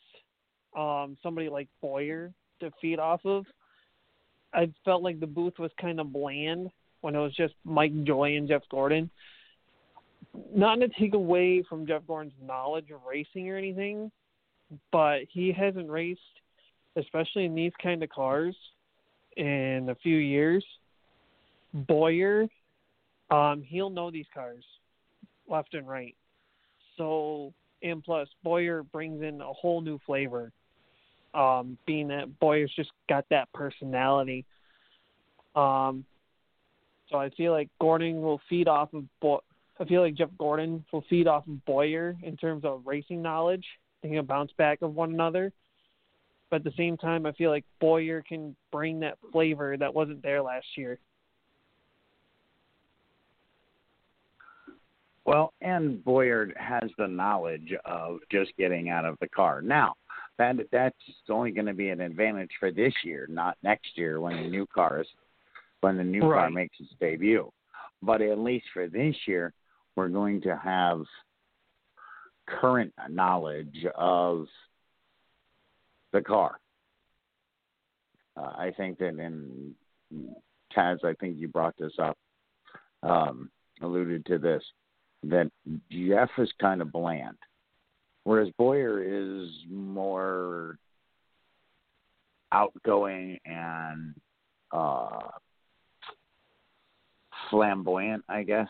um somebody like Bowyer to feed off of. I felt like the booth was kind of bland when it was just Mike Joy and Jeff Gordon. Not to take away from Jeff Gordon's knowledge of racing or anything, but he hasn't raced, especially in these kind of cars, in a few years. Bowyer, um, he'll know these cars left and right. So, and plus, Bowyer brings in a whole new flavor. Um, being that Bowyer's just got that personality. Um, so I feel like Gordon will feed off of. Bo- I feel like Jeff Gordon will feed off of Bowyer in terms of racing knowledge. They can bounce back of one another. But at the same time, I feel like Bowyer can bring that flavor that wasn't there last year. Well, and Bowyer has the knowledge of just getting out of the car. Now, that that's only going to be an advantage for this year, not next year when the new car is when the new car makes its debut. But at least for this year, we're going to have current knowledge of the car. Uh, I think that in Taz, I think you brought this up, um, alluded to this, that Jeff is kind of bland, whereas Bowyer is more outgoing and uh, flamboyant, I guess.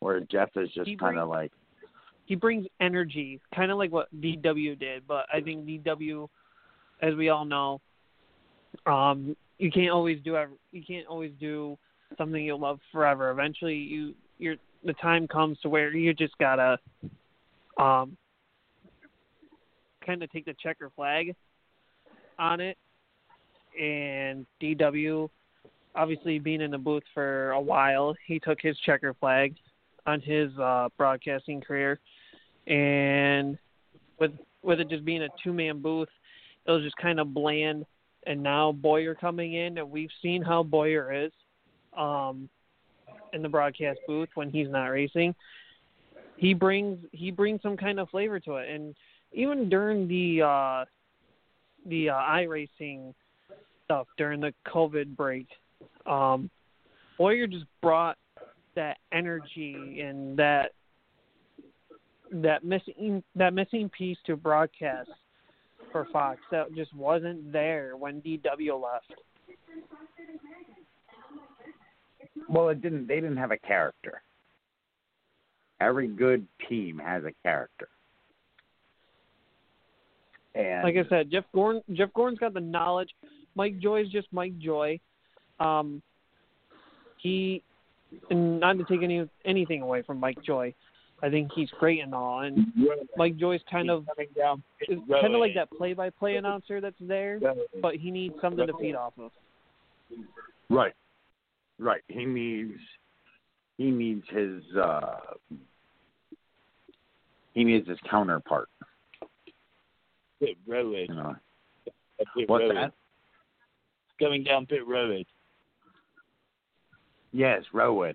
Where Jeff is just kind of like he brings energy, kind of like what DW did. But I think DW, as we all know, um, you can't always do you can't always do something you love forever. Eventually, you your the time comes to where you just gotta um, kind of take the checker flag on it. And DW, obviously being in the booth for a while, he took his checker flag on his uh, broadcasting career, and with with it just being a two man booth, it was just kind of bland. And now Bowyer coming in, and we've seen how Bowyer is um, in the broadcast booth when he's not racing. He brings he brings some kind of flavor to it, and even during the uh, the uh, iRacing stuff during the COVID break, um, Bowyer just brought that energy and that that missing that missing piece to broadcast for Fox that just wasn't there when DW left. Well, it didn't. They didn't have a character. Every good team has a character. And Like I said, Jeff Gordon Jeff Gordon's got the knowledge. Mike Joy is just Mike Joy. Um, he, and not to take any anything away from Mike Joy, I think he's great and all. And Mike Joyce kind of is kind of like that play-by-play announcer that's there, but he needs something to feed off of. right, right. He needs he needs his uh he needs his counterpart. Pit Road. You know. Pit What's Road. that? Coming down Pit Road. Yes, Rowan.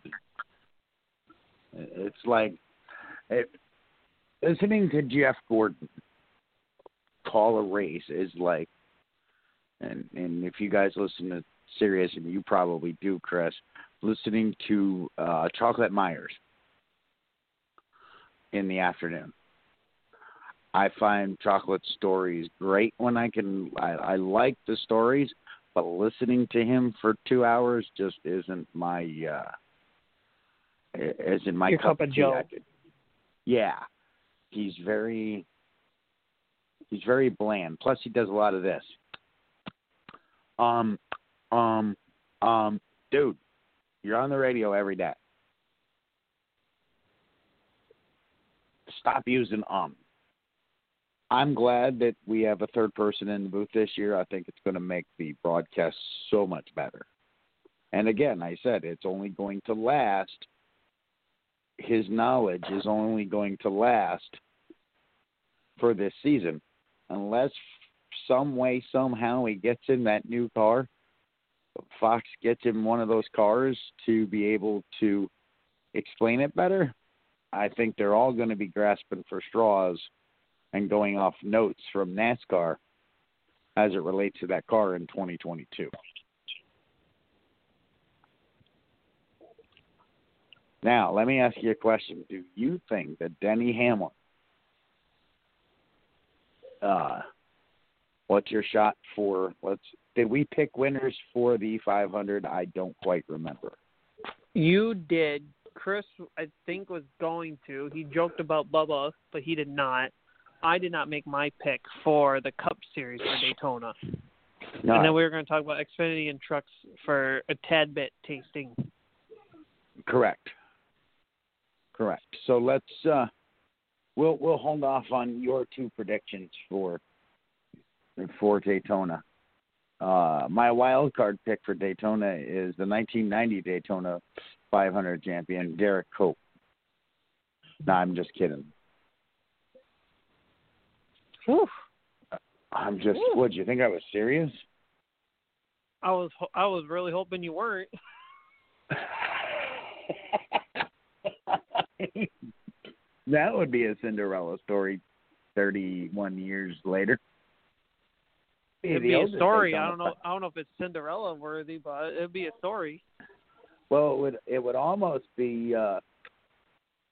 It's like it, listening to Jeff Gordon call a race is like, and and if you guys listen to Sirius, and you probably do, Chris, listening to uh, Chocolate Myers in the afternoon. I find chocolate stories great when I can. I, I like the stories, but listening to him for two hours just isn't my uh isn't my Your cup, cup of tea. joe. I could- yeah, he's very he's very bland. Plus, he does a lot of this. Um, um, um, dude, you're on the radio every day. Stop using um. I'm glad that we have a third person in the booth this year. I think it's going to make the broadcast so much better. And again, I said it's only going to last. His knowledge is only going to last for this season, unless some way, somehow, he gets in that new car. Fox gets him one of those cars to be able to explain it better. I think they're all going to be grasping for straws and going off notes from NASCAR as it relates to that car in 2022. Now, let me ask you a question. Do you think that Denny Hamlin, uh, what's your shot for? Let's. Did we pick winners for the 500? I don't quite remember. You did. Chris, I think, was going to. He joked about Bubba, but he did not. I did not make my pick for the Cup Series for Daytona. No, And then we were going to talk about Xfinity and trucks for a tad bit tasting. Correct. Correct. So let's uh we'll we'll hold off on your two predictions for for Daytona. Uh my wild card pick for Daytona is the 1990 Daytona 500 champion Derek Cope. No, I'm just kidding. Whew. I'm just. What? You think I was serious? I was I was really hoping you weren't. that would be a Cinderella story. Thirty-one years later. It'd be a story. I don't know. I don't know if it's Cinderella worthy, but it'd be a story. Well, it would it would almost be uh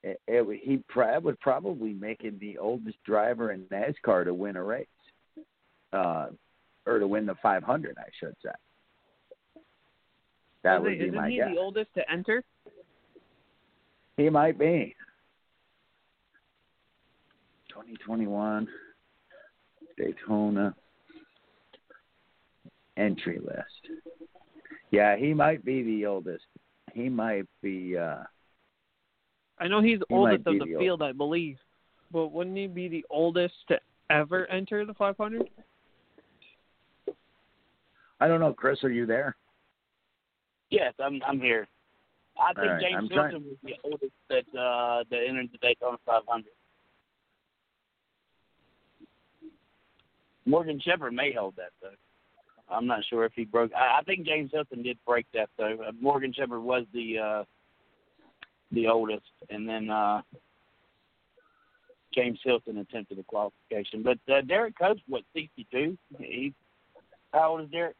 it, it would he pro- would probably make him the oldest driver in NASCAR to win a race. Uh or to win the 500, I should say. That Isn't- would be isn't my he guess. the oldest to enter? He might be. 2021 Daytona entry list. Yeah, he might be the oldest. He might be uh I know he's He oldest might of the the field, I believe. But wouldn't he be the oldest to ever enter the 500? I don't know, Chris, are you there? Yes, I'm I'm here. I think right, James I'm trying- Hilton was the oldest that uh that entered the Daytona 500. Morgan Shepherd may hold that though. I'm not sure if he broke. I, I think James Hylton did break that though. Uh, Morgan Shepherd was the uh the oldest, and then uh James Hylton attempted the qualification. But uh, Derek Coates, what 62? He how old is Derek?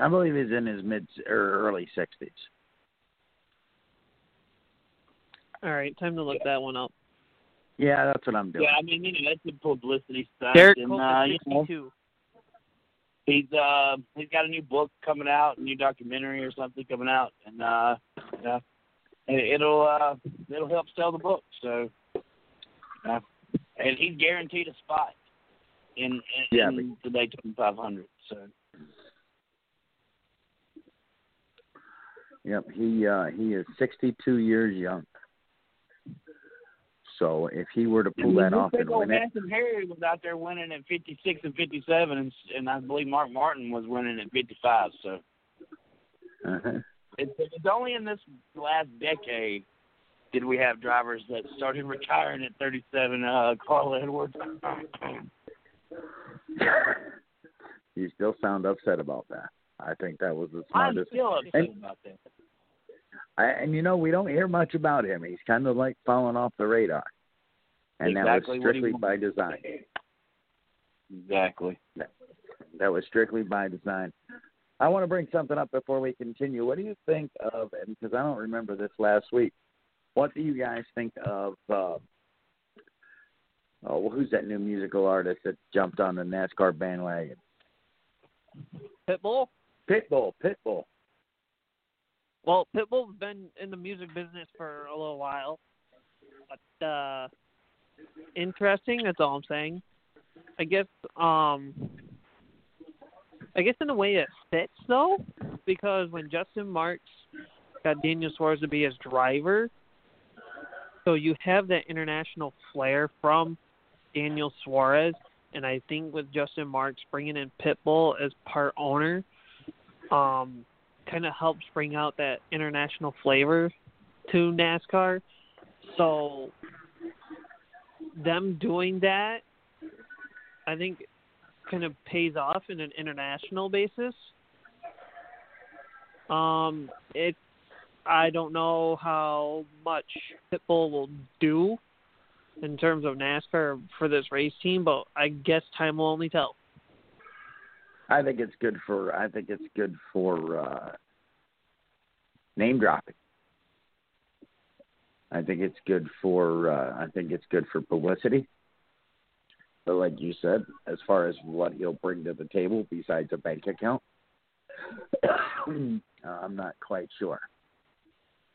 I believe he's in his mid or early 60s. All right, time to look that one up. Yeah, that's what I'm doing. Yeah, I mean, you know, that's good publicity stuff. Derek and, uh, you know, he's uh he's got a new book coming out, a new documentary or something coming out, and uh, you know, it, it'll uh it'll help sell the book. So, uh, and he's guaranteed a spot in in, Yeah, in the Daytona 500. So. Yep, he uh he is 62 years young. So if he were to pull that off and win it, Handsome Harry was out there winning at 56 and 57, and, and I believe Mark Martin was winning at 55. So uh-huh. it's, it's only in this last decade did we have drivers that started retiring at 37. Uh, Carl Edwards. you still sound upset about that. I think that was the smartest. I'm still upset And- about that. I, and you know, we don't hear much about him. He's kind of like falling off the radar, and Exactly that was strictly by design. Exactly. That was strictly by design. I want to bring something up before we continue. What do you think of? And because I don't remember this last week, what do you guys think of? Uh, oh, well, who's that new musical artist that jumped on the NASCAR bandwagon? Pitbull. Pitbull. Pitbull. Well, Pitbull's been in the music business for a little while, but uh, interesting. That's all I'm saying. I guess. Um, I guess in a way it fits though, because when Justin Marks got Daniel Suarez to be his driver, so you have that international flair from Daniel Suarez, and I think with Justin Marks bringing in Pitbull as part owner, um, kind of helps bring out that international flavor to NASCAR. So them doing that, I think, kind of pays off in an international basis. Um, it, I don't know how much Pitbull will do in terms of NASCAR for this race team, but I guess time will only tell. I think it's good for. I think it's good for uh, name dropping. I think it's good for. Uh, I think it's good for publicity. But like you said, as far as what he'll bring to the table besides a bank account, uh, I'm not quite sure.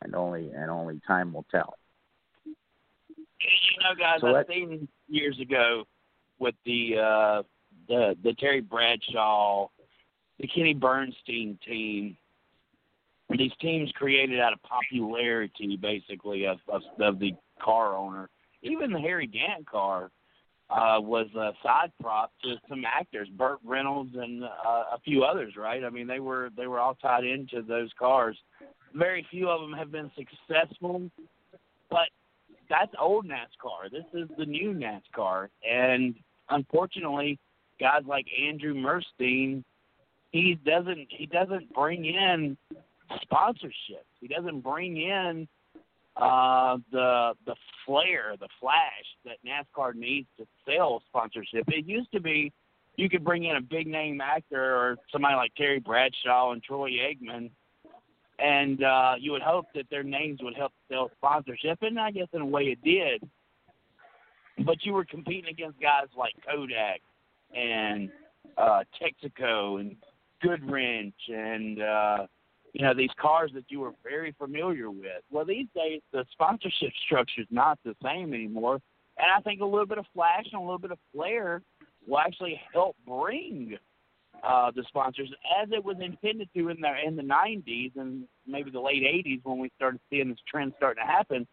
And only and only time will tell. You know, guys, So I've seen years ago with the uh, the the Terry Bradshaw, the Kenny Bernstein team. These teams created out of popularity, basically, of of, of the car owner. Even the Harry Gant car uh, was a side prop to some actors, Burt Reynolds and uh, a few others. Right? I mean, they were they were all tied into those cars. Very few of them have been successful, but that's old NASCAR. This is the new NASCAR, and unfortunately, guys like Andrew Murstein, he doesn't he doesn't bring in sponsorship. He doesn't bring in uh, the the flair, the flash that NASCAR needs to sell sponsorship. It used to be you could bring in a big name actor or somebody like Terry Bradshaw and Troy Aikman, and uh, you would hope that their names would help sell sponsorship, and I guess in a way it did. But you were competing against guys like Kodak and uh, Texaco and Goodwrench and uh, you know these cars that you were very familiar with. Well, these days the sponsorship structure is not the same anymore, and I think a little bit of flash and a little bit of flair will actually help bring uh, the sponsors as it was intended to in the in the 90s and maybe the late 80s when we started seeing this trend starting to happen.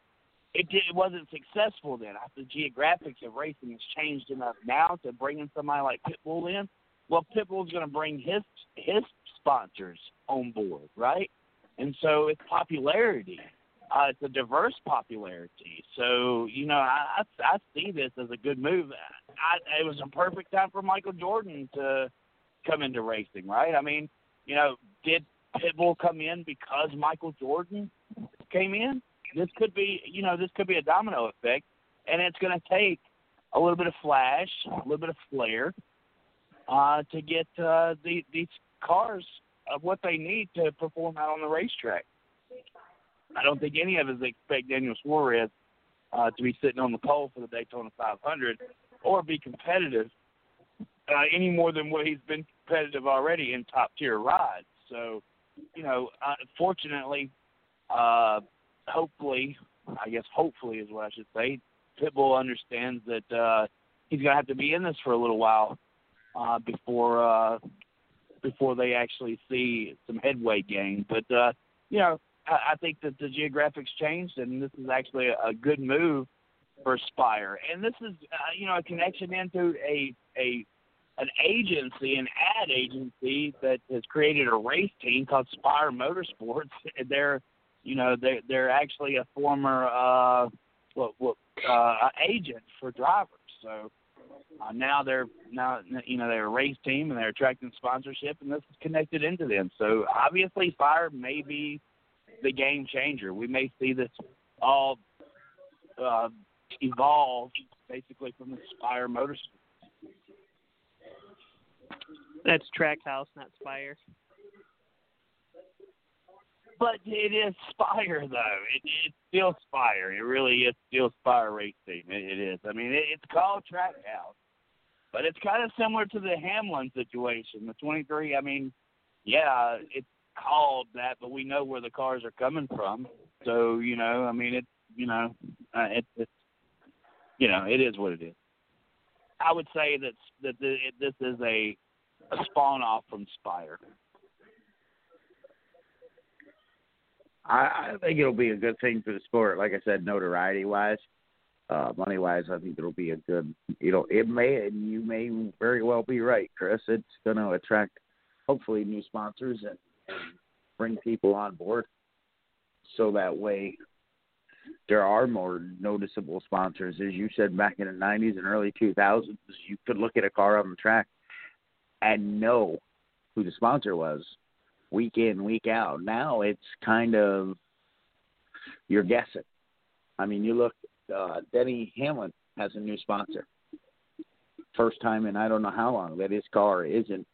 It, did, it wasn't successful then. The geographics of racing has changed enough now to bring in somebody like Pitbull in. Well, Pitbull's going to bring his his sponsors on board, right? And so it's popularity. Uh, it's a diverse popularity. So you know, I I, I see this as a good move. I, it was a perfect time for Michael Jordan to come into racing, right? I mean, you know, did Pitbull come in because Michael Jordan came in? This could be, you know, this could be a domino effect, and it's going to take a little bit of flash, a little bit of flair, uh, to get uh, the, these cars of what they need to perform out on the racetrack. I don't think any of us expect Daniel Suarez uh, to be sitting on the pole for the Daytona 500 or be competitive uh, any more than what he's been competitive already in top tier rides. So, you know, uh, fortunately, uh, hopefully, I guess hopefully is what I should say. Pitbull understands that uh, he's gonna have to be in this for a little while uh, before uh, before they actually see some headway gained. But uh, you know, I, I think that the geographics changed, and this is actually a, a good move for Spire. And this is uh, you know a connection into a a an agency, an ad agency that has created a race team called Spire Motorsports. They're you know they they're actually a former uh, what what uh, agent for drivers. So uh, now they're now you know they're a race team and they're attracting sponsorship, and this is connected into them. So obviously, Spire may be the game changer. We may see this all uh, evolve basically from the Spire Motorsports. That's Trackhouse, not Spire. But it is Spire, though. It, it's still Spire. It really is still Spire Team. It, it is. I mean, it, it's called Trackhouse, but it's kind of similar to the Hamlin situation. The 23. I mean, yeah, it's called that, but we know where the cars are coming from. So you know, I mean, it's you know, uh, it, it's you know, it is what it is. I would say that that the, it, this is a a spawn off from Spire. I, I think it'll be a good thing for the sport. Like I said, notoriety wise, uh, money wise, I think it'll be a good. You know, it may, and you may very well be right, Chris. It's going to attract, hopefully, new sponsors and, and bring people on board, so that way there are more noticeable sponsors. As you said back in the 90s and early 2000s, you could look at a car on the track and know who the sponsor was week in, week out. Now it's kind of you're guessing. I mean, you look, uh, Denny Hamlin has a new sponsor. First time in I don't know how long that his car isn't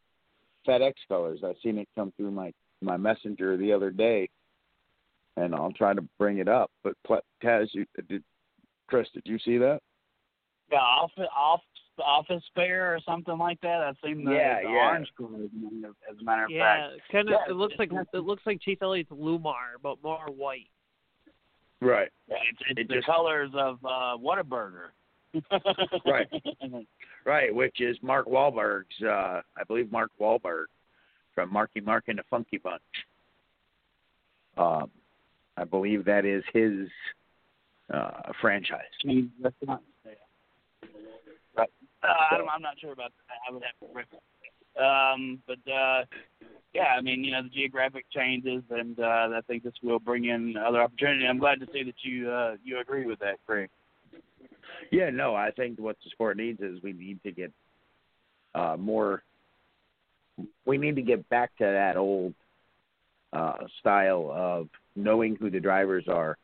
FedEx colors. I've seen it come through my my messenger the other day, and I'll try to bring it up. But Taz, you, did, Chris, did you see that? Yeah, I'll off off office fair or something like that. I've seen the, yeah, the yeah. orange color, as a matter of Yeah, fact. kind of. Yeah, it looks like it looks like Chase Elliott's Lumar, but more white. Right. Yeah, it's, it's It the just- colors of uh, Whataburger. Right. Right, which is Mark Wahlberg's. Uh, I believe Mark Wahlberg from Marky Mark and the Funky Bunch. Um, I believe that is his uh, franchise. Cheese restaurant. Uh, I don't, I'm not sure about that. I would have to rip it. Um, but uh, yeah, I mean, you know, the geographic changes, and uh, I think this will bring in other opportunity. I'm glad to see that you uh, you agree with that, Craig. Yeah, no, I think what the sport needs is we need to get uh, more. We need to get back to that old uh, style of knowing who the drivers are,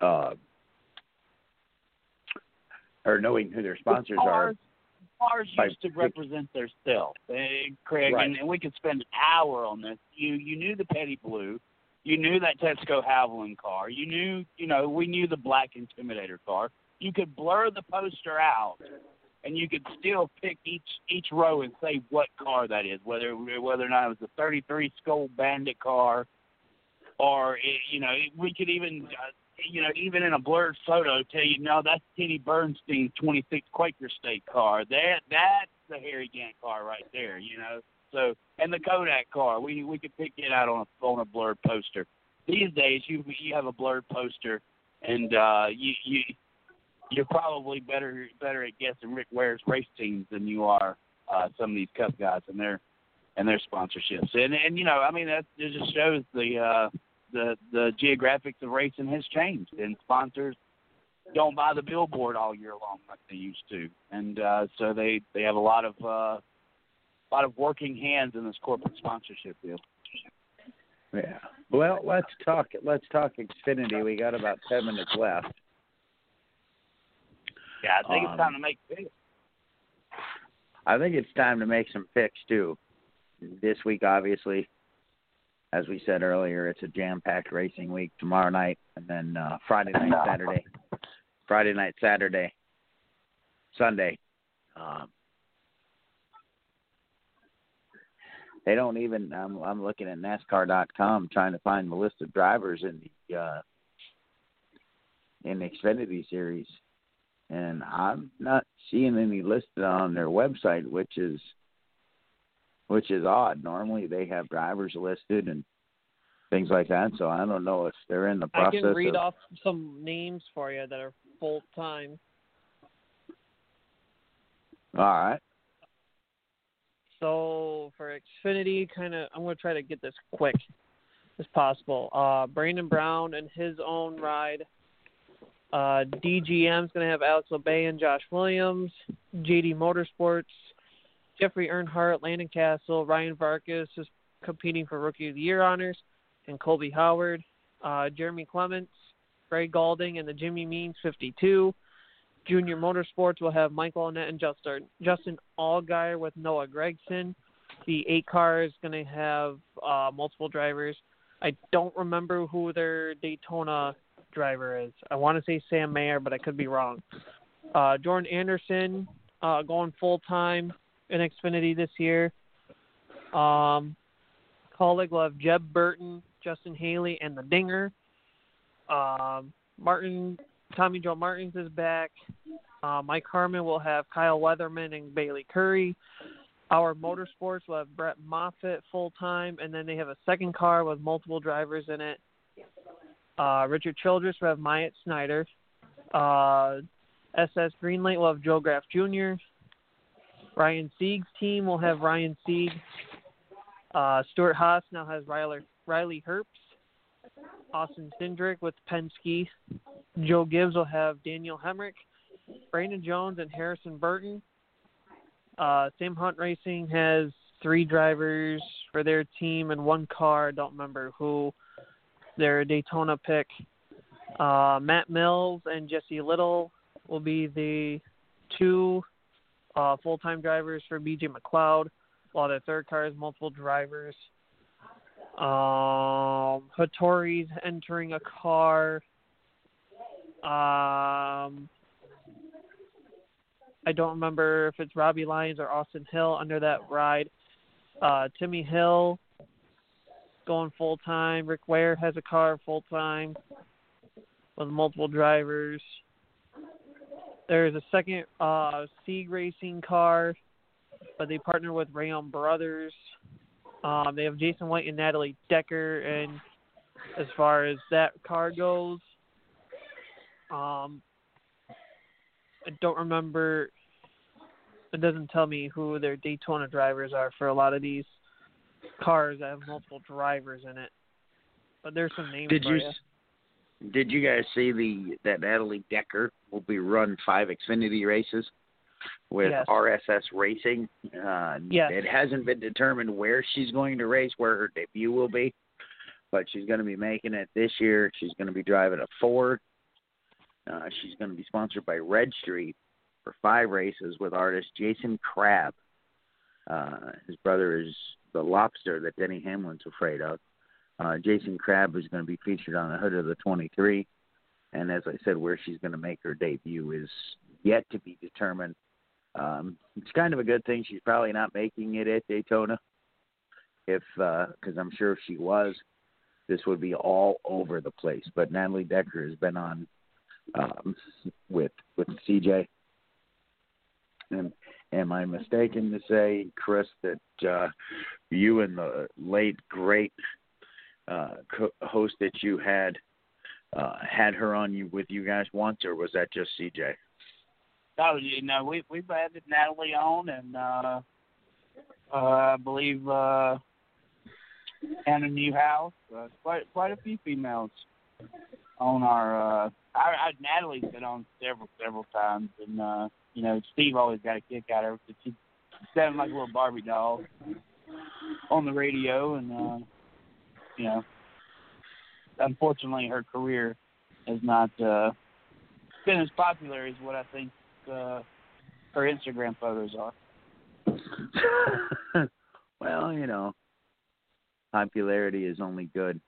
uh, or knowing who their sponsors are. Cars, by used to represent their self, uh, Craig, Right. and, and we could spend an hour on this. You you knew the Petty Blue, you knew that Texaco Havoline car, you knew you know we knew the Black Intimidator car. You could blur the poster out, and you could still pick each each row and say what car that is, whether whether or not it was the 33 Skoal Bandit car, or it, you know we could even. You know, even in a blurred photo, tell you no, that's Kenny Bernstein's 26 Quaker State car. That that's the Harry Gant car right there. You know, so and the Kodak car, we we could pick it out on a on a blurred poster. These days, you you have a blurred poster, and uh, you you you're probably better better at guessing Rick Ware's race teams than you are uh, some of these Cup guys and their and their sponsorships. And and you know, I mean that it just shows the uh, the the geographics of racing has changed, and sponsors don't buy the billboard all year long like they used to, and uh, so they they have a lot of uh, a lot of working hands in this corporate sponsorship deal. Yeah. Well, let's talk. Let's talk Xfinity. We got about ten minutes left. Yeah, I think Um, it's time to make picks. I think it's time to make some picks too. This week, obviously, as we said earlier, it's a jam-packed racing week. Tomorrow night, and then uh, Friday night, Saturday, Friday night, Saturday, Sunday. Um, they don't even. I'm I'm looking at NASCAR.com trying to find the list of drivers in the uh, in the Xfinity series, and I'm not seeing any listed on their website, which is which is odd. Normally they have drivers listed and things like that. So I don't know if they're in the process. I can read of, off some names for you that are full time. All right. So for Xfinity, kind of, I'm going to try to get this quick as possible. Uh, Brandon Brown and his own ride. Uh, DGM's going to have Alex Labbé and Josh Williams. JD Motorsports, Jeffrey Earnhardt, Landon Cassill, Ryan Vargas is competing for Rookie of the Year honors, and Colby Howard. Uh, Jeremy Clements, Gray Gaulding, and the Jimmy Means 52. Junior Motorsports will have Michael Annett and Justin Justin Allgaier with Noah Gragson. The eight car is going to have uh, multiple drivers. I don't remember who their Daytona driver is. I want to say Sam Mayer, but I could be wrong. Uh, Jordan Anderson uh, going full time in Xfinity this year. Um, Kaulig will have Jeb Burton, Justin Haley, and the Dinger. Um, Martin Tommy Joe Martins is back. Uh, Mike Harmon will have Kyle Weatherman and Bailey Curry. Our Motorsports will have Brett Moffitt full time, and then they have a second car with multiple drivers in it. Uh, Richard Childress will have Myatt Snyder. Uh, SS Greenlight will have Joe Graf Jr. Ryan Sieg's team will have Ryan Sieg. Uh, Stewart-Haas now has Riley, Riley Herbst. Austin Cindric with Penske. Joe Gibbs will have Daniel Hemric, Brandon Jones, and Harrison Burton. Uh, Sam Hunt Racing has three drivers for their team and one car. I don't remember who. Their Daytona pick. Uh, Matt Mills and Jesse Little will be the two uh, full-time drivers for BJ McLeod, while their third cars, multiple drivers. Um, Hattori's entering a car. Um, I don't remember if it's Robbie Lyons or Austin Hill under that ride. Uh, Timmy Hill going full time. Rick Ware has a car full time with multiple drivers. There's a second uh, Sieg Racing car, but they partner with Reaume Brothers. Um, they have Jason White and Natalie Decker, and as far as that car goes, um, I don't remember. It doesn't tell me who their Daytona drivers are for a lot of these cars that have multiple drivers in it. But there's some names Did for you did you guys see the that Natalie Decker will be run five Xfinity races with Yes. RSS Racing? Uh, Yes. It hasn't been determined where she's going to race, where her debut will be, but she's going to be making it this year. She's going to be driving a Ford. Uh, she's going to be sponsored by Red Street for five races with artist Jason Crabb. Uh, his brother is the lobster that Denny Hamlin's afraid of. Uh, Jason Crabb is going to be featured on the hood of the 23. And as I said, where she's going to make her debut is yet to be determined. Um, it's kind of a good thing she's probably not making it at Daytona. If because I'm sure if she was, this would be all over the place. But Natalie Decker has been on um, with with CJ. And am I mistaken to say, Chris, that uh, you and the late great uh, co- host that you had uh, had her on you with you guys once, or was that just CJ? Oh, you know, we we've had Natalie on, and uh, uh, I believe uh, Hannah Newhouse, uh, quite quite a few females on our. Uh, I, I Natalie's been on several several times, and uh, you know, Steve always got a kick out of her because she sounded like a little Barbie doll on the radio, and uh, you know, unfortunately, her career has not uh, been as popular as what I think uh, her Instagram photos are. well, you know, popularity is only good.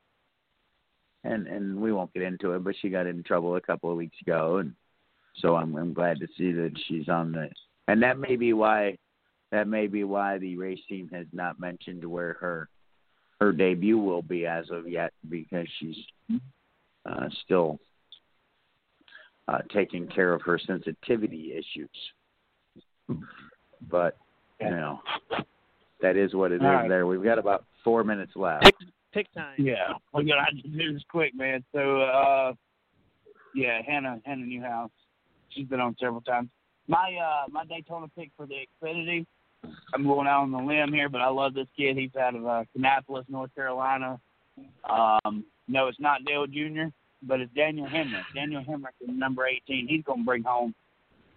And and we won't get into it, but she got in trouble a couple of weeks ago and So I'm I'm glad to see that she's on the, and that may be why, that may be why the race team has not mentioned where her, her debut will be as of yet because she's uh, still uh, taking care of her sensitivity issues. But you know, that is what it is. All right. There, we've got about four minutes left. Pick, pick time. Yeah, we're gonna to do this quick, man. So, uh, yeah, Hannah, Hannah Newhouse, she's been on several times. My uh, my Daytona pick for the Xfinity. I'm going out on the limb here, but I love this kid. He's out of uh, Kannapolis, North Carolina. Um, no, it's not Dale Jr., but it's Daniel Hemric. Daniel Hemric is number 18. He's going to bring home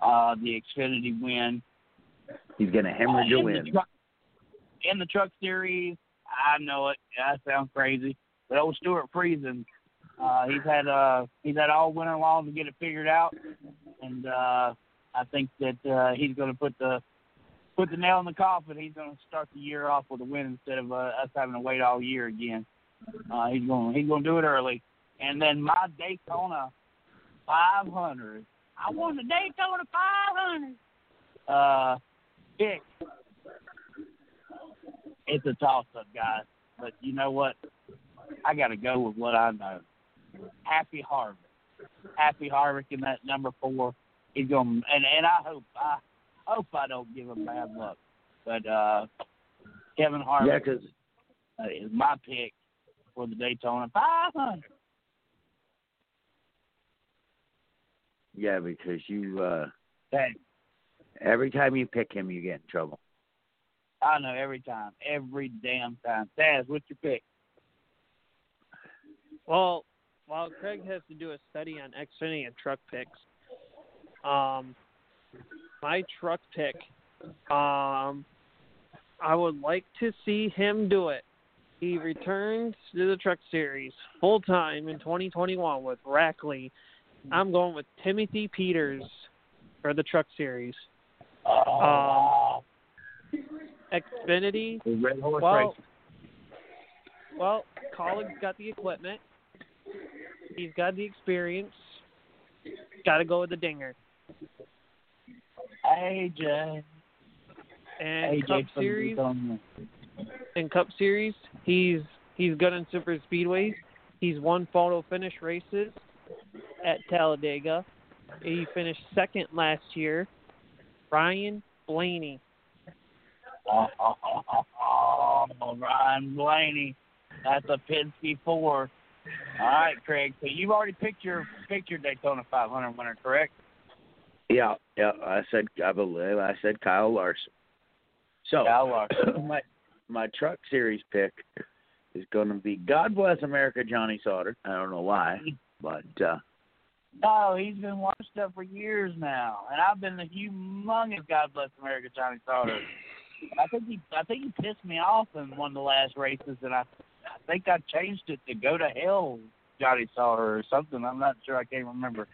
uh, the Xfinity win. He's gonna hemorrhage a win. The truck, in the truck series, I know it. That sounds crazy, but old Stewart Friesen, uh, he's had uh, he's had all winter long to get it figured out, and uh, I think that uh, he's going to put the put the nail in the coffin. He's going to start the year off with a win instead of uh, us having to wait all year again. Uh, he's going he's going to do it early, and then my Daytona 500. I won the Daytona 500. Uh, pick. It's a toss up, guys. But you know what? I got to go with what I know. Happy Harvick. Happy Harvick in that number four. He's going, and and I hope I hope I don't give him bad luck. But uh, Kevin Yeah, Harvick 'cause uh, is my pick for the Daytona 500. yeah, because you uh Hey, every time you pick him, you get in trouble. I know every time, every damn time. Taz, what's your pick? Well, while Craig has to do a study on Xfinity and truck picks, um, my truck pick, um, I would like to see him do it. He returns to the Truck Series full time in 2021 with Rackley. I'm going with Timothy Peters for the Truck Series. Oh, Xfinity, Red Horse well, well, Kaulig's got the equipment. He's got the experience. Got to go with the dinger. AJ. And AJ Cup Series, in Cup Series, he's he's good in super speedways. He's won photo finish races at Talladega. He finished second last year. Ryan Blaney. Oh, oh, oh, oh, oh, Ryan Blaney. That's a Penske four. All right, Craig. So you've already picked your picked your Daytona 500 winner, correct? Yeah, yeah. I said I believe I said Kyle Larson. So Kyle Larson. my my truck series pick is going to be God bless America, Johnny Sauter. I don't know why, but uh No, he's been washed up for years now, and I've been the humongous God bless America Johnny Sauter. I think he, I think he pissed me off in one of the last races, and I, I think I changed it to go to hell Johnny Sauter or something. I'm not sure. I can't remember.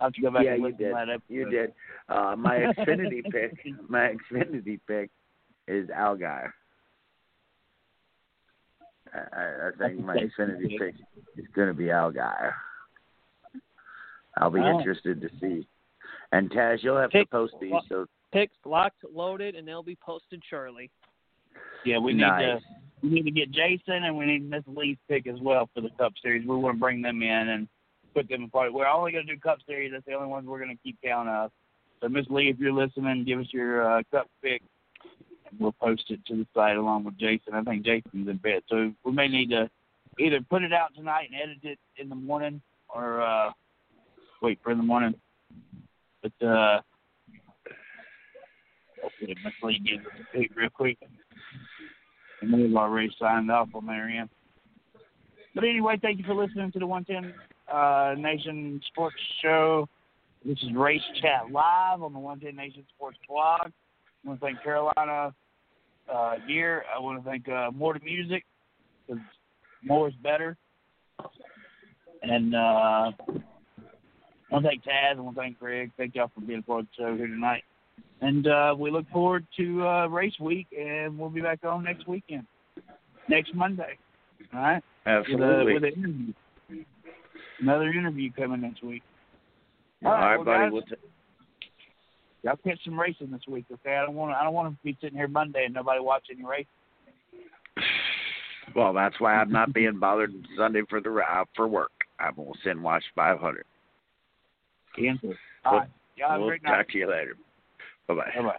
I have to go back yeah, and you listen did. to that. You did. Uh my Xfinity pick, my Xfinity pick is Allgaier. I, I I think my Xfinity pick is going to be Allgaier. I'll be Oh. interested to see. And Taz, you'll have to post these. So Picks locked, loaded, and they'll be posted shortly. Yeah, we need nice. to we need to get Jason and we need Miss Lee's pick as well for the Cup Series. We want to bring them in and put them apart. We're only going to do Cup Series. That's the only ones we're going to keep count of. So Miss Lee, if you're listening, give us your uh, Cup pick. And we'll post it to the site along with Jason. I think Jason's in bed, so we may need to either put it out tonight and edit it in the morning, or uh, wait for the morning. But uh, hopefully Miss Lee gives us a pick real quick. And we've already signed off on end. But anyway, thank you for listening to the 110 uh, Nation Sports Show. This is Race Chat Live on the 110 Nation Sports blog. I want to thank Carolina uh, Gear. I want to thank uh, More to Music because more is better. And uh, I want to thank Taz. I want to thank Greg. Thank y'all for being a part of the show here tonight. And uh, we look forward to uh, race week, and we'll be back on next weekend, next Monday. All right? With a, absolutely. with interview. Another interview coming next week. All right, well, buddy. guys, We'll t- y'all catch some racing this week, okay? I don't want to. I don't want to be sitting here Monday and nobody watch any race. well, that's why I'm not being bothered Sunday for the uh, for work. I'm gonna send watch 500. Cancel. All right. Y'all we'll great night. talk to you later. Bye bye. Bye bye.